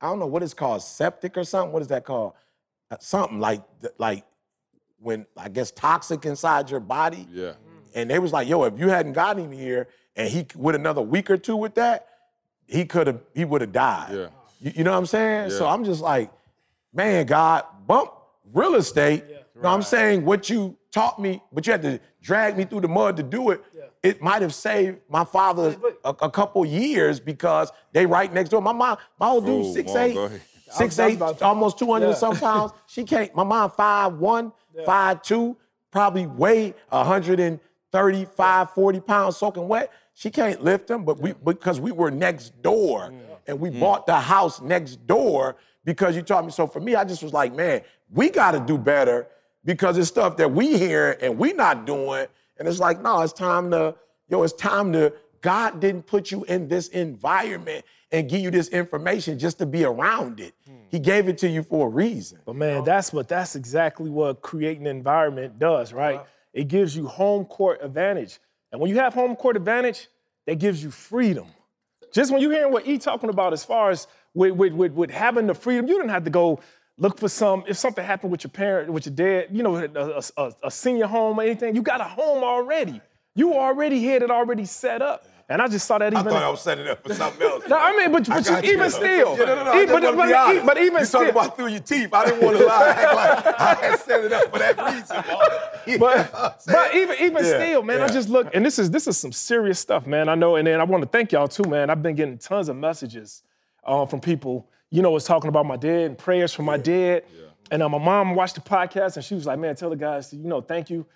I don't know what it's called, septic or something. What is that called? Uh, Something like like when I guess toxic inside your body. Yeah. And they was like, yo, if you hadn't gotten him here and he with another week or two with that, he could have he would have died. Yeah. You, you know what I'm saying? Yeah. So I'm just like, man, God, bump real estate. You know what I'm saying? What you taught me, but you had to drag me through the mud to do it. It might have saved my father a, a couple years because they right next door. My mom, my old dude, six Mom, eight, go ahead. six I was eight, about to- almost 200 and Yeah. some pounds. She can't, my mom five one, five two, probably weigh 135, 40 pounds soaking wet. She can't lift them, but we because we were next door and we hmm. bought the house next door because you taught me. So for me, I just was like, man, we gotta do better because it's stuff that we hear and we not doing. And it's like, no, it's time to, yo, it's time to, God didn't put you in this environment and give you this information just to be around it. Hmm. He gave it to you for a reason. But man, that's what that's exactly what creating an environment does, right? It gives you home court advantage. And when you have home court advantage, that gives you freedom. Just when you're hearing what E talking about as far as with, with, with, with having the freedom, you didn't have to go look for some, if something happened with your parent, with your dad, you know, a, a- a- senior home or anything, you got a home already. You already had it already set up. And I just saw that even. I thought I was setting up for something else. No, I mean, but, but you, even still. Yeah, no, no, no. E- just but, but, but even you still. talking about through your teeth. I didn't want to lie. Act like I had set it up for that reason. Mark. You know what I'm But, but even even Yeah, still, man, I just look, and this is this is some serious stuff, man. I know, and then I want to thank y'all too, man. I've been getting tons of messages uh, from people, you know, was talking about my dad and prayers for my dad. And uh, my mom watched the podcast, and she was like, "Man, tell the guys, you know, thank you."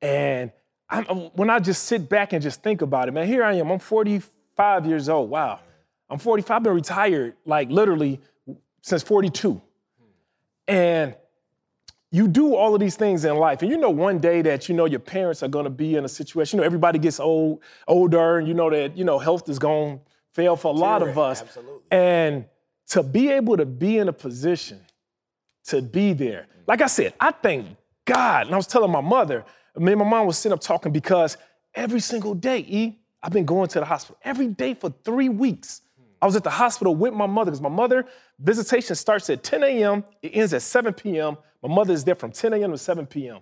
And I'm, when I just sit back and just think about it, man, here I am. I'm 45 years old. Wow, I'm 45. I've been retired like literally since 42, and you do all of these things in life, and you know one day that you know your parents are going to be in a situation. You know everybody gets old, older, and you know that you know health is going to fail for a lot of us. absolutely. And to be able to be in a position to be there, like I said, I thank God. And I was telling my mother, me and my mom was sitting up talking because every single day, E, I've been going to the hospital every day for three weeks. I was at the hospital with my mother because my mother visitation starts at 10 a.m. It ends at 7 p.m. My mother is there from 10 a.m. to 7 p.m.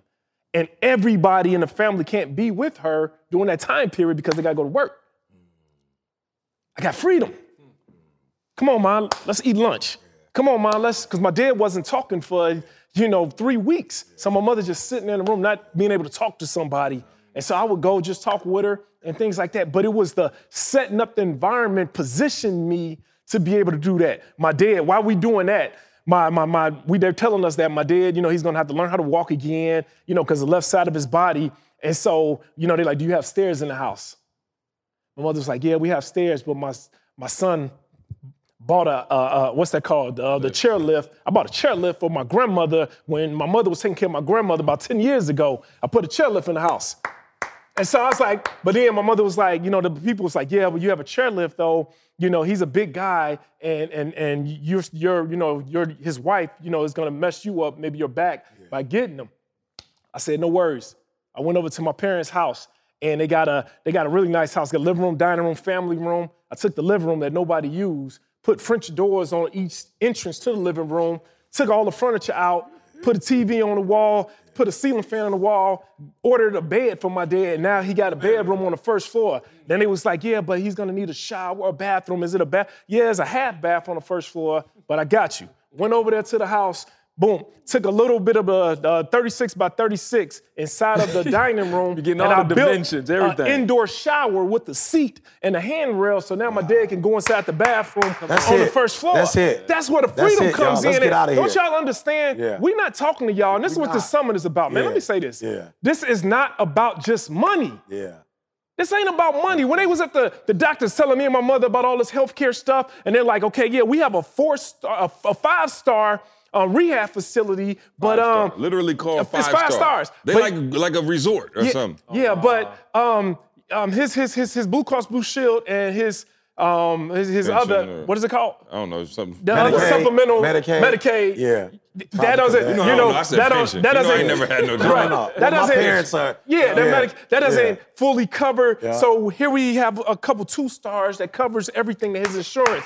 And everybody in the family can't be with her during that time period because they gotta go to work. I got freedom. Come on, mom, let's eat lunch. Come on, mom, let's, because my dad wasn't talking for you know, three weeks. So my mother just sitting in the room, not being able to talk to somebody. And so I would go just talk with her and things like that. But it was the setting up the environment positioned me to be able to do that. My dad, while we doing that, my, my, my, we, they're telling us that my dad, you know, he's gonna have to learn how to walk again, you know, because the left side of his body. And so, you know, they're like, do you have stairs in the house? My mother's like, yeah, we have stairs, but my, my son bought a, uh, uh, what's that called? Uh, the chairlift. I bought a chairlift for my grandmother when my mother was taking care of my grandmother about 10 years ago. I put a chairlift in the house. And so I was like, but then my mother was like, you know, the people was like, yeah, well, you have a chairlift though. You know, he's a big guy, and and and you're you're you know you're his wife. You know, is gonna mess you up, maybe your back yeah. by getting him. I said, no worries. I went over to my parents' house, and they got a they got a really nice house, got a living room, dining room, family room. I took the living room that nobody used, put French doors on each entrance to the living room, took all the furniture out, put a TV on the wall, put a ceiling fan on the wall, ordered a bed for my dad. Now he got a bedroom on the first floor. Then it was like, yeah, but he's gonna need a shower, a bathroom. Is it a bath? Yeah, it's a half bath on the first floor, but I got you. Went over there to the house, boom, took a little bit of a, uh, 36 by 36 inside of the dining room. You're getting all and the I dimensions, built everything. An indoor shower with the seat and the handrail, so now my dad can go inside the bathroom That's on it. the first floor. That's it. That's where the That's freedom it, comes y'all. Let's in. get at. outta Don't here. y'all understand? Yeah. We're not talking to y'all, and this is We what this not. summit is about, man. Yeah. Let me say this. Yeah. This is not about just money. Yeah. This ain't about money. When they was at the, the doctors telling me and my mother about all this healthcare stuff, and they're like, okay, yeah, we have a four star, a, a five star uh, rehab facility, but um, literally called it's five, five star. stars. They But- like like a resort or yeah, something. yeah, but um, um, his his his his Blue Cross Blue Shield and his um his, his other or- what is it called? I don't know something. The other supplemental Medicaid. Medicaid. Yeah. That doesn't, You you know, know, I don't know. I that, don't, that You know, I doesn't. ain't never had no job. Right. No, That doesn't. parents are- Yeah, that, Yeah. medic, that doesn't Yeah. fully cover. Yeah. So here we have a couple two stars that covers everything to his insurance.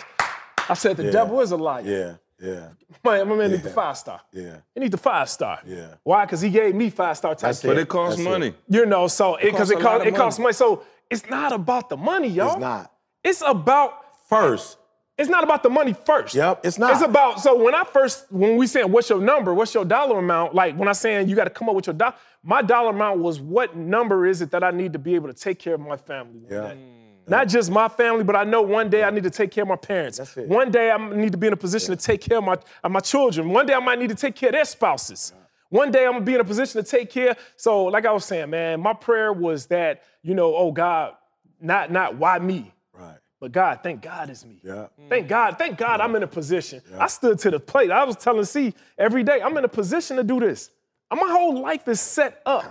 I said the Yeah. devil is a liar. Yeah. Yeah. My, my man need the five star. Yeah. He need the five star. Yeah. Why? Because he gave me five star type That's. But it costs That's it. money. You know, so because costs it, a costs of it costs money. money. So it's not about the money, y'all. It's not. It's about First. it's not about the money first. Yep, it's not. It's about so when I first when we saying what's your number, what's your dollar amount? Like when I saying you got to come up with your dollar, my dollar amount was what number is it that I need to be able to take care of my family? Yeah. day? Not just my family, but I know one day I need to take care of my parents. One day I need to be in a position to take care of my, of my children. One day I might need to take care of their spouses. One day I'm gonna be in a position to take care. So, like I was saying, man, my prayer was that, you know, oh God, not not why me, Right. but God, thank God it's me. Yeah. Thank God, thank God I'm in a position. I stood to the plate. I was telling C every day, I'm in a position to do this. My whole life is set up.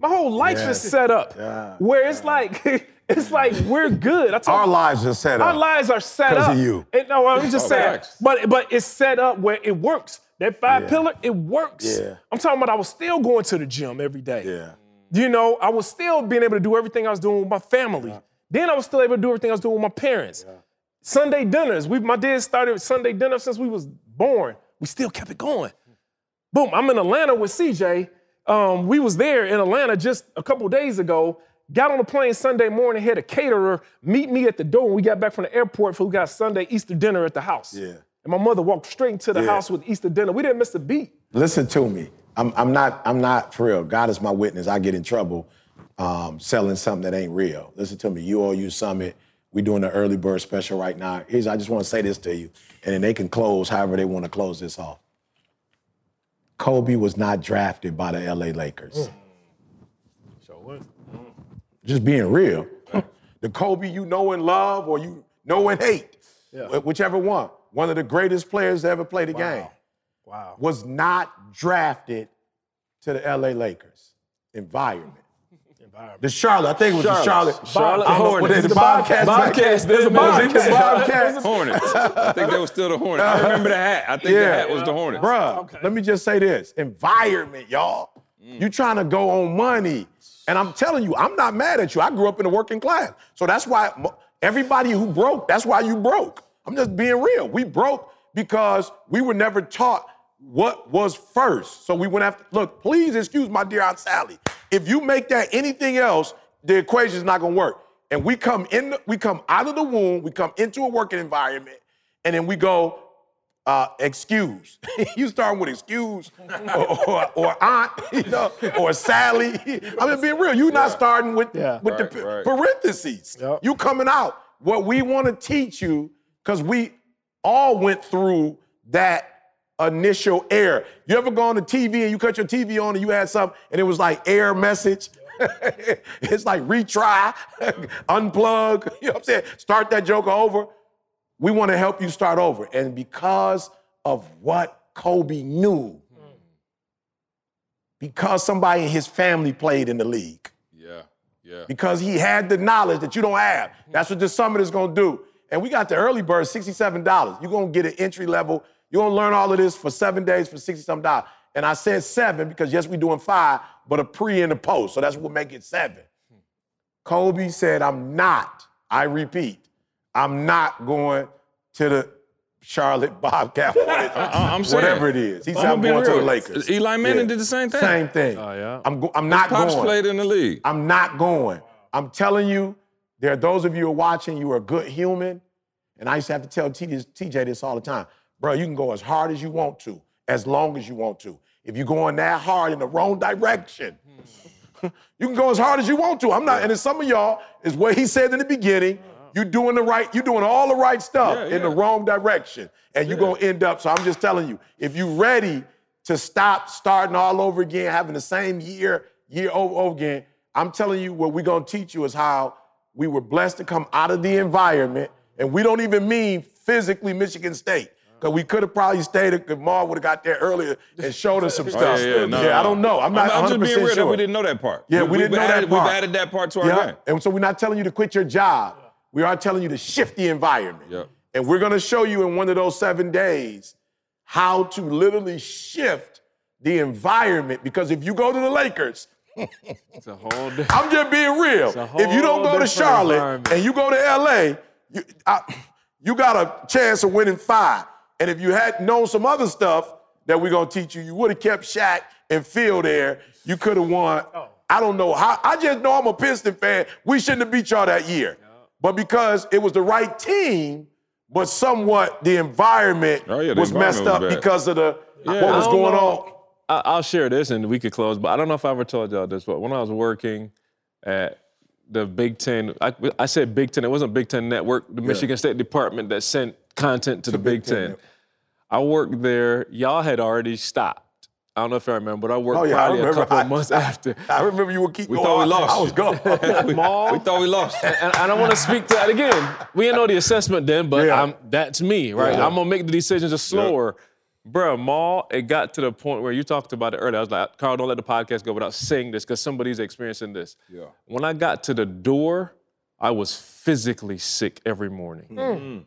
My whole life Yeah. is set up. Yeah. Where it's like, it's like we're good. I Our lives are set up. our lives are set 'Cause up. Because of you. And, no, I'm just Oh, saying. facts. But but it's set up where it works. That five Yeah. pillar, it works. Yeah. I'm talking about I was still going to the gym every day. Yeah. You know, I was still being able to do everything I was doing with my family. Then I was still able to do everything I was doing with my parents. Sunday dinners. We, my dad started Sunday dinner since we was born. We still kept it going. Boom, I'm in Atlanta with CJ. Um, we was there in Atlanta just a couple days ago. Got on the plane Sunday morning, had a caterer meet me at the door when we got back from the airport for we got Sunday Easter dinner at the house. Yeah. And my mother walked straight into the Yeah. house with Easter dinner. We didn't miss a beat. Listen to me. I'm, I'm not. I'm not for real. God is my witness. I get in trouble um, selling something that ain't real. Listen to me. You all you summit. We're doing the early bird special right now. Here's. I just want to say this to you, and then they can close however they want to close this off. Kobe was not drafted by the LA Lakers. Just being real. the Kobe you know and love, or you know and hate, wh- whichever one. One of the greatest players to ever play the game Wow. was not drafted to the LA Lakers environment. The Charlotte, I think it was the Charlotte. Charlotte I don't know what Hornets. the Bobcats. Bobcats. There's a Bobcats. Bobcats. Bobcats. Hornets. I think that was still the Hornets. I remember the hat. I think the hat was the Hornets. Bruh, let me just say this environment, y'all. Mm. You trying to go on money. And I'm telling you, I'm not mad at you. I grew up in the working class. So that's why everybody who broke, that's why you broke. I'm just being real. We broke because we were never taught what was first. So we went after, look, please excuse my dear Aunt Sally. If you make that anything else, the equation is not gonna work. And we come in, we come out of the womb, we come into a working environment, and then we go, uh, excuse. you starting with excuse or, or, or aunt, you know, or Sally. I mean, being real, you're not starting with, Yeah. with Right, the right. parentheses. Yep. You coming out. What we want to teach you, because we all went through that initial air. You ever go on the TV and you cut your TV on and you had something and it was like air message? it's like retry, unplug, you know what I'm saying? Start that joke over. We want to help you start over. And because of what Kobe knew, because somebody in his family played in the league, Yeah, yeah. because he had the knowledge that you don't have. Hmm. That's what this summit is gonna do. And we got the early bird, $67. You're gonna get an entry level. You're gonna learn all of this for seven days for 60 something dollars. And I said seven because yes, we're doing five, but a pre and a post. So that's what make it seven. Hmm. Kobe said, I'm not, I repeat, I'm not going to the Charlotte Bobcat I'm saying. whatever it is. He said, I'm be going to the. Lakers. Eli Manning Yeah. did the same thing. Same thing. Oh, yeah? I'm, go- I'm not Pops going. played in the league. I'm not going. I'm telling you, there are those of you who are watching, you are a good human. And I used to have to tell TJ TJ this all the time. Bro, you can go as hard as you want to, as long as you want to. If you're going that hard in the wrong direction, you can go as hard as you want to. I'm not, and some of y'all is what he said in the beginning. You're doing the right, you're doing all the right stuff Yeah, in the wrong direction. And you're gonna end up. So I'm just telling you, if you're ready to stop starting all over again, having the same year, year over, over again, I'm telling you what we're gonna teach you is how we were blessed to come out of the environment, and we don't even mean physically Michigan State. Because we could have probably stayed if Mar would have got there earlier and showed us some Oh, stuff. yeah, yeah, no, no. I don't know. I'm not I'm, 100% just being real sure. that we didn't know that part. Yeah, we didn't know that part. We've added that part to our Yeah, game. and so we're not telling you to quit your job. We are telling you to shift the environment. Yep. And we're going to show you in one of those seven days how to literally shift the environment. Because if you go to the Lakers, It's a whole different. I'm just being real. a If you don't go to Charlotte and you go to LA, you, I, you got a chance of winning five. And if you had known some other stuff that we're gonna teach you, you would have kept Shaq and Phil there. You could have won. Oh. I don't know how. I just know I'm a Piston fan. We shouldn't have beat y'all that year, but because it was the right team, but somewhat the environment Oh, yeah, the was messed environment up was bad. because of the Yeah, what was going know. on. I, I'll share this and we could close, but I don't know if I ever told y'all this, but when I was working at the Big Ten, I, I said Big Ten, it wasn't Big Ten Network, the Michigan State Department that sent content to the Big Big Ten Ten. Network. I worked there, y'all had already stopped. I don't know if I remember, but I worked Oh, yeah, I probably a remember. couple of I- months after. I remember you would keep We going. thought we lost I was you. gone. we, we thought we lost. and I don't want to speak to that again. We didn't know the assessment then, but Yeah. I'm, that's me, right? Yeah. I'm gonna make the decisions just slower. Bruh, Maul, it got to the point where you talked about it earlier. I was like, Carl, don't let the podcast go without saying this because somebody's experiencing this. Yeah. When I got to the door, I was physically sick every morning. Hmm.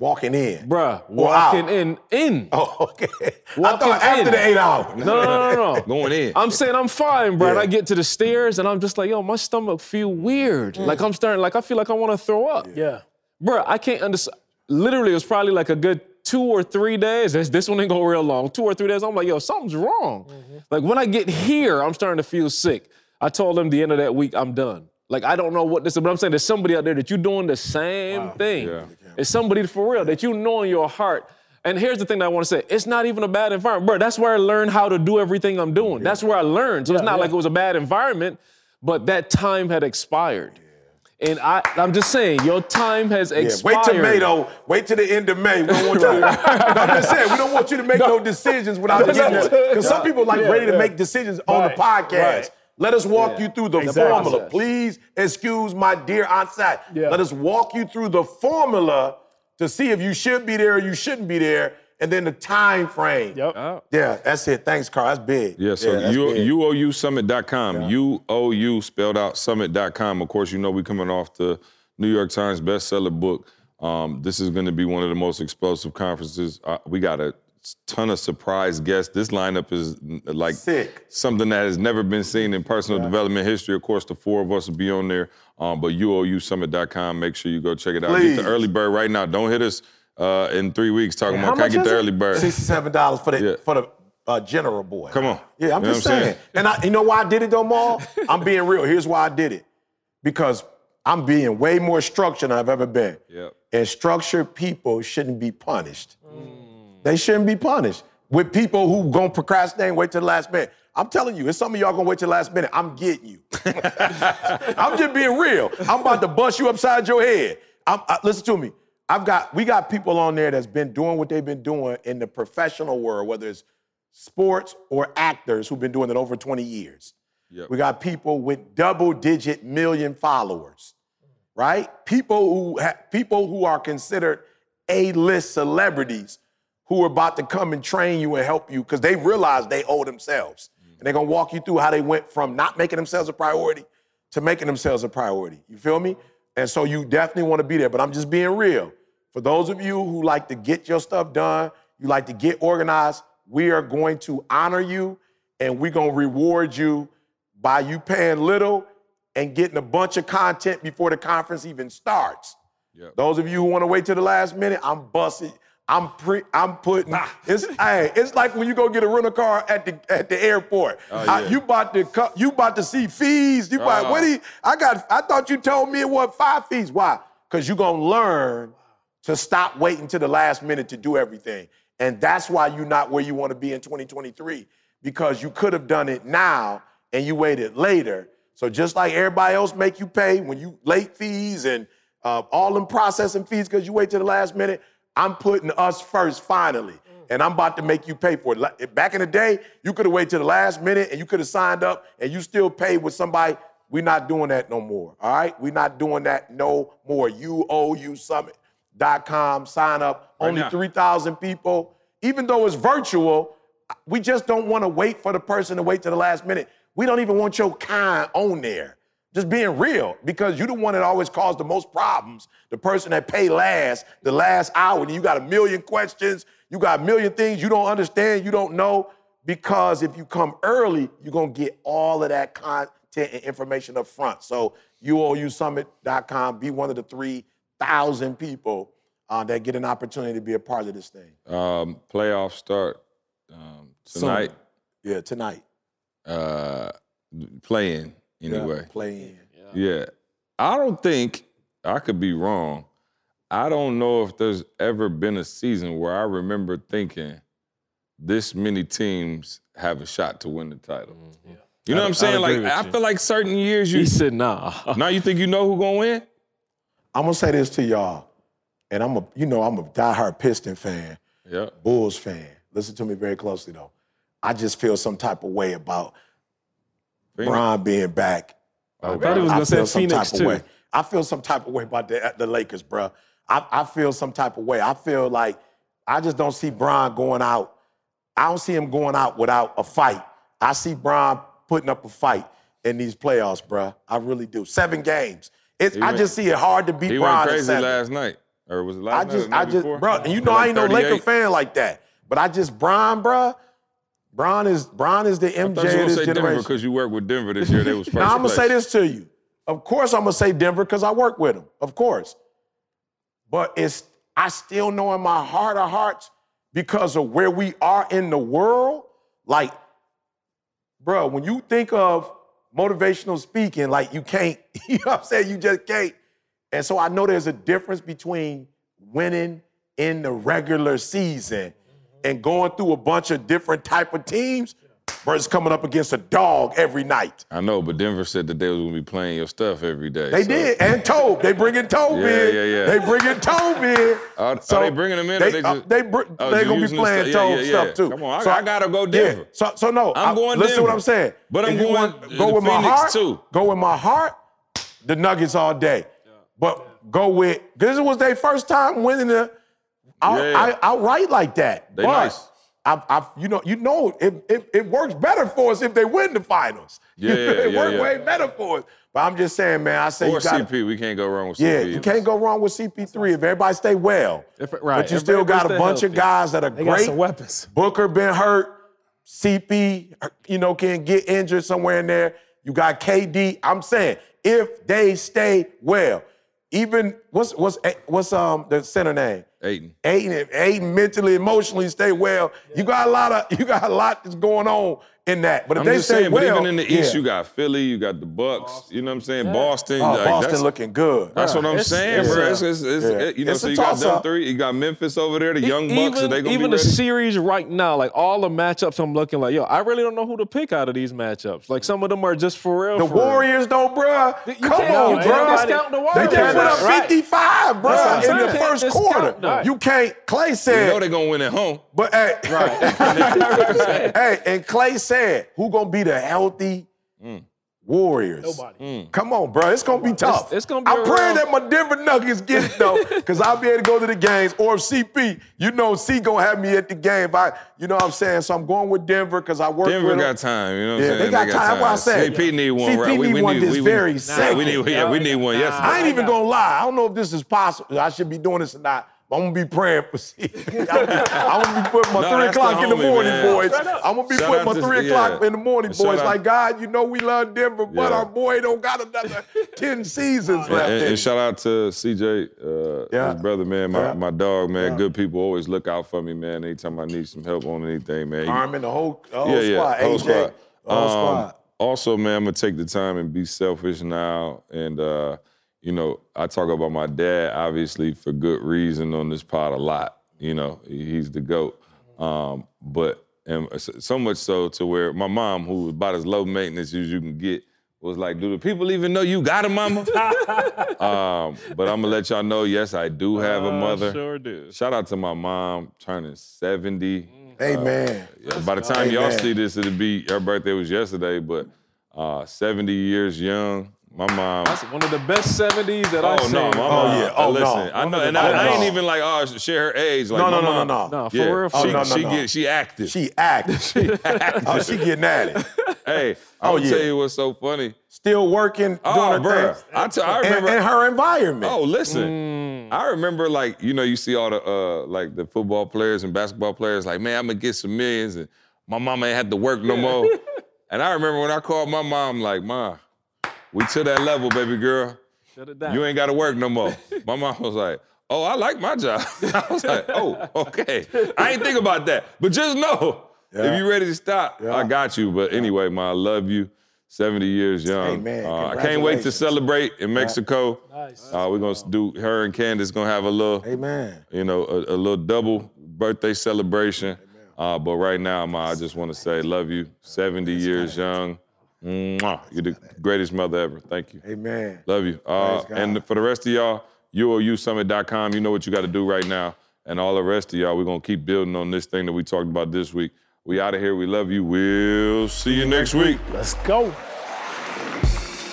Walking in. Bruh, Or out. walking in, in. Oh, okay. I Walking thought after in. the eight hour. No, no, no, no, no. Going in. I'm saying I'm fine, bro. And Yeah. I get to the stairs and I'm just like, yo, my stomach feel weird. Mm. Like I'm starting, like I feel like I want to throw up. Yeah. Bro, I can't understand. Literally, it was probably like a good two or three days. This, this one didn't go real long. Two or three days. I'm like, yo, something's wrong. Mm-hmm. Like when I get here, I'm starting to feel sick. I told them the end of that week, I'm done. Like I don't know what this is, but I'm saying there's somebody out there that you're doing the same thing. Yeah. It's somebody for real that you know in your heart. And here's the thing that I want to say: it's not even a bad environment, bro. That's where I learned how to do everything I'm doing. That's where I learned. So it's not yeah. like it was a bad environment, but that time had expired. And I, I'm just saying, your time has Yeah, expired. wait tomato. Wait till the end of May. We don't want you to. no, saying we don't want you to make no, decisions without the. Because some people like ready to yeah. make decisions on the podcast. right. Let us walk you through the Exactly. formula. Please excuse my dear Aunt Sat. Yeah. Let us walk you through the formula to see if you should be there or you shouldn't be there, and then the time frame. Yep. Oh. Yeah, that's it. Thanks, Carl. That's big. Yeah, so that's U- big. UOUsummit.com. UOU spelled out summit.com. Of course, you know we're coming off the New York Times bestseller book. Um, this is going to be one of the most explosive conferences. Uh, we got a ton of surprise guests. This lineup is like Sick. something that has never been seen in personal development history. Of course, the four of us will be on there. Um, but UOUsummit.com. Make sure you go check it out. Please. Get the early bird right now. Don't hit us uh, in three weeks talking How about can I get the it? early bird. Sixty-seven dollars for the Yeah. for the uh, general boy. Come on. Yeah, I'm You just saying. saying? And I, you know why I did it though, Maul? I'm being real. Here's why I did it. Because I'm being way more structured than I've ever been. Yep. And structured people shouldn't be punished. They shouldn't be punished with people who gonna procrastinate and wait till the last minute. I'm telling you, it's some of y'all gonna wait till the last minute. I'm getting you. I'm just being real. I'm about to bust you upside your head. I'm, I, listen to me. I've got we got people on there that's been doing what they've been doing in the professional world, whether it's sports or actors who've been doing it over 20 years. Yep. We got people with double-digit million followers, right? People who ha- people who are considered A-list celebrities who are about to come and train you and help you because they realize they owe themselves. Mm. And they're gonna walk you through how they went from not making themselves a priority to making themselves a priority. You feel me? And so you definitely wanna be there. But I'm just being real. For those of you who like to get your stuff done, you like to get organized, we are going to honor you and we're gonna reward you by you paying little and getting a bunch of content before the conference even starts. Yep. Those of you who want to wait till the last minute, I'm busting. I'm pre. I'm putting. It's hey, it's like when you go get a rental car at the at the airport. Oh, I- yeah. you about to co- you about to see fees. You about Oh. what? Do I got. I thought you told me it was five fees. Why? Because you're gonna learn to stop waiting to the last minute to do everything, and that's why you're not where you want to be in 2023 because you could have done it now and you waited later. So just like everybody else make you pay when you late fees and uh, all them processing fees because you wait to the last minute, I'm putting us first finally. Mm. And I'm about to make you pay for it. Back in the day, you could have waited to the last minute and you could have signed up and you still paid with somebody. We're not doing that no more. All right? We're not doing that no more. UOUsummit.com. Sign up. Right Only 3,000 people. Even though it's virtual, we just don't want to wait for the person to wait to the last minute. We don't even want your kind on there. Just being real, because you're the one that always caused the most problems. The person that pay last, the last hour, and you got a million questions, you got a million things you don't understand, you don't know. Because if you come early, you're gonna get all of that content and information up front. So UOUsummit.com, be one of the 3,000 people uh, that get an opportunity to be a part of this thing. Um, playoffs start um, tonight. Yeah, tonight. Uh, playing anyway. Playing. Yeah. I don't think, I could be wrong. I don't know if there's ever been a season where I remember thinking this many teams have a shot to win the title. Mm-hmm. Yeah, You know what I'm saying? agree Like with I you. feel like certain years you He said, nah. now you think you know who gonna win? I'm gonna say this to y'all, and I'm a, you know, I'm a diehard Piston fan, Yeah. Bulls fan. Listen to me very closely though. I just feel some type of way about Phoenix. Bron being back. I thought he was gonna say feel some Phoenix type too. Of way. I feel some type of way about the, the Lakers, bro. I, I feel some type of way. I feel like I just don't see Bron going out. I don't see him going out without a fight. I see Bron putting up a fight in these playoffs, bro. I really do. Seven games. It's, He I just see it hard to beat He Bron went crazy last night. Or was it I last night? or just, the I night just, bro, and you know Like I ain't no Laker fan like that, but I just Bron, bruh. Bron is Bron is the I MJ thought you of were gonna this say Denver generation. because you worked with Denver this year. They was first. Now I'm gonna place. say this to you. Of course, I'm gonna say Denver because I work with them. Of course, but it's I still know in my heart of hearts because of where we are in the world. Like, bro, when you think of motivational speaking, like you can't. You know what I'm saying? You just can't. And so I know there's a difference between winning in the regular season and going through a bunch of different type of teams versus coming up against a dog every night. I know, but Denver said that they was gonna be playing your stuff every day. They so- did, and Tobe. They bringing Tobe Yeah, in. yeah, yeah. They bringing Tobe in. Are- are they bringing him in They, they uh, they, br- Oh, they gonna be playing stuff- Tobe yeah, yeah, stuff too. Come on, I- I gotta go. Denver. So, so no. I'm I- going Listen to what I'm saying. But I'm going want- to go with my Phoenix, heart. too. Go with my heart. The Nuggets all day. But go with this was their first time winning the out, Yeah. I, write like that. They but nice. I, I, you know, you know, it, it, it works better for us if they win the finals. Yeah, it yeah, works yeah. way better for us. But I'm just saying, man. I say Or you got CP. We can't go wrong with yeah, CP. you can't go wrong with CP3 if everybody stay well. If- right, But you if still got a bunch stay of guys that are They got great. some weapons. Booker been hurt. CP, you know, can get injured somewhere in there. You got KD. I'm saying if they stay well, even what's what's what's um the center name? Ayton. Ayton, Ayton mentally, emotionally stay well. You got a lot of you got a lot that's going on in that. But if I'm they just say saying, well, but even in the East, yeah. you got Philly, you got the Bucks. You know what I'm saying? Boston. Oh, like, Boston that's, looking good. That's what I'm It's- saying, it's, bro. It's, it's, it's, yeah. you know, It's so you got them toss-up. three. You got Memphis over there, the Young Bucks. even, Are they gonna even be the series right now, like all the matchups, I'm looking like, yo, I really don't know who to pick out of these matchups. Like some of them are just for real. The for real. Warriors, though, bruh. You Come on, you discount the They Warriors. just put up 55, what bruh, in the first quarter. You can't. Clay said. You said. know they're gonna win at home. But hey, right. hey, and Clay said, who gonna be the healthy mm. Warriors? Nobody. Mm. Come on, bro. It's gonna be tough. it's gonna be I'm praying that my Denver Nuggets get it though, because I'll be able to go to the games. Or if CP, you know, C gonna have me at the game. If I, you know what I'm saying? So I'm going with Denver because I work Denver with them. got time. You know what Yeah, I'm saying? they got time. That's what I said. CP need one. CP right? We, need we one need, this we, very we, second. we need, yeah, we need one Nah. yesterday. I ain't even gonna lie. I don't know if this is possible. I should be doing this or not. But I'm gonna be praying for C. I'm gonna be putting my No, three that's the o'clock in the homie, morning, man. boys. I'm gonna be Shout putting my to- three yeah. o'clock in the morning, Shout boys. out- Like God, you know we love Denver, but Yeah. our boy don't got another ten seasons left. and- in and shout out to CJ, uh, Yeah. his brother, man, my, Yeah. my dog, man. Good people always look out for me, man. Anytime I need some help on anything, man. He- Armin, the whole, the whole yeah, yeah, squad, whole AJ, squad. the whole Um, squad. Also, man, I'm gonna take the time and be selfish now. And uh, you know, I talk about my dad, obviously, for good reason on this pod a lot. You know, he's the goat. Um, but and so much so to where my mom, who was about as low maintenance as you can get, was like, "Do the people even know you got a mama?" um, but I'm gonna let y'all know, yes, I do have a Uh, mother. Sure do. Shout out to my mom turning 70. Amen. Yeah, by the time y'all see this, it'll be her birthday was yesterday, but uh, 70 years young. My mom. That's one of the best 70s that oh I've seen. no, my mom. yeah. Oh, no. listen, I One know, and I, I ain't even like oh share her age. Like No, my no, no, mom, no, no. No, for Yeah, real. Oh, she, no, no, she no. get she active. She active. She, oh, she getting at it. hey, Oh, I'm gonna yeah. tell you what's so funny. Still working, Oh, doing her bro, thing. I, t- I And- remember. and her environment. Oh, listen. I remember like, you know, you see all the uh like the football players and basketball players like, man, I'm gonna get some millions and my mama ain't had to work no more. and I remember when I called my mom, like, Ma, we to that level, baby girl. Shut it down. You ain't gotta work no more. my mom was like, Oh, I like my job. I was like, oh, okay. I ain't think about that. But just know, Yeah. if you ready to stop, Yeah. I got you. But anyway, ma, I love you. 70 years young. Amen. Uh, I can't wait to celebrate in Mexico. Nice. Uh, we're gonna do her and Candace gonna have a little, Amen. you know, a, a little double birthday celebration. Uh, but right now, Ma, I just want to say, love you. 70 years young. Mwah. You're the greatest mother ever. Thank you. Amen. Love you. Uh, and for the rest of y'all, UOUsummit.com, you summit.com, you know what you got to do right now. And all the rest of y'all, we're going to keep building on this thing that we talked about this week. We out of here. We love you. We'll see you next week. Let's go.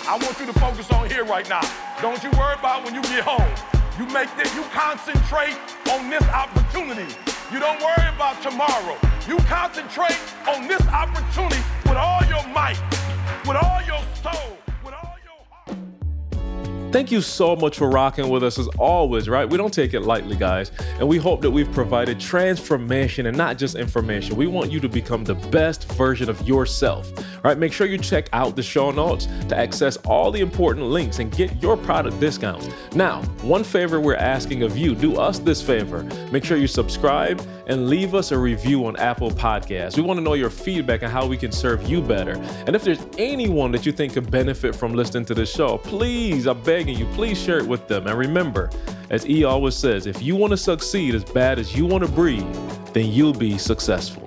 I want you to focus on here right now. Don't you worry about when you get home. You make this, you concentrate on this opportunity. You don't worry about tomorrow. You concentrate on this opportunity with all your might, with all your soul, Thank you so much for rocking with us as always, right? We don't take it lightly, guys. And we hope that we've provided transformation and not just information. We want you to become the best version of yourself. right? make sure you check out the show notes to access all the important links and get your product discounts. Now, one favor we're asking of you do us this favor. Make sure you subscribe and leave us a review on Apple Podcasts. We want to know your feedback and how we can serve you better. And if there's anyone that you think could benefit from listening to this show, please, I'm begging you, please share it with them. And remember, as E always says, if you want to succeed as bad as you want to breathe, then you'll be successful.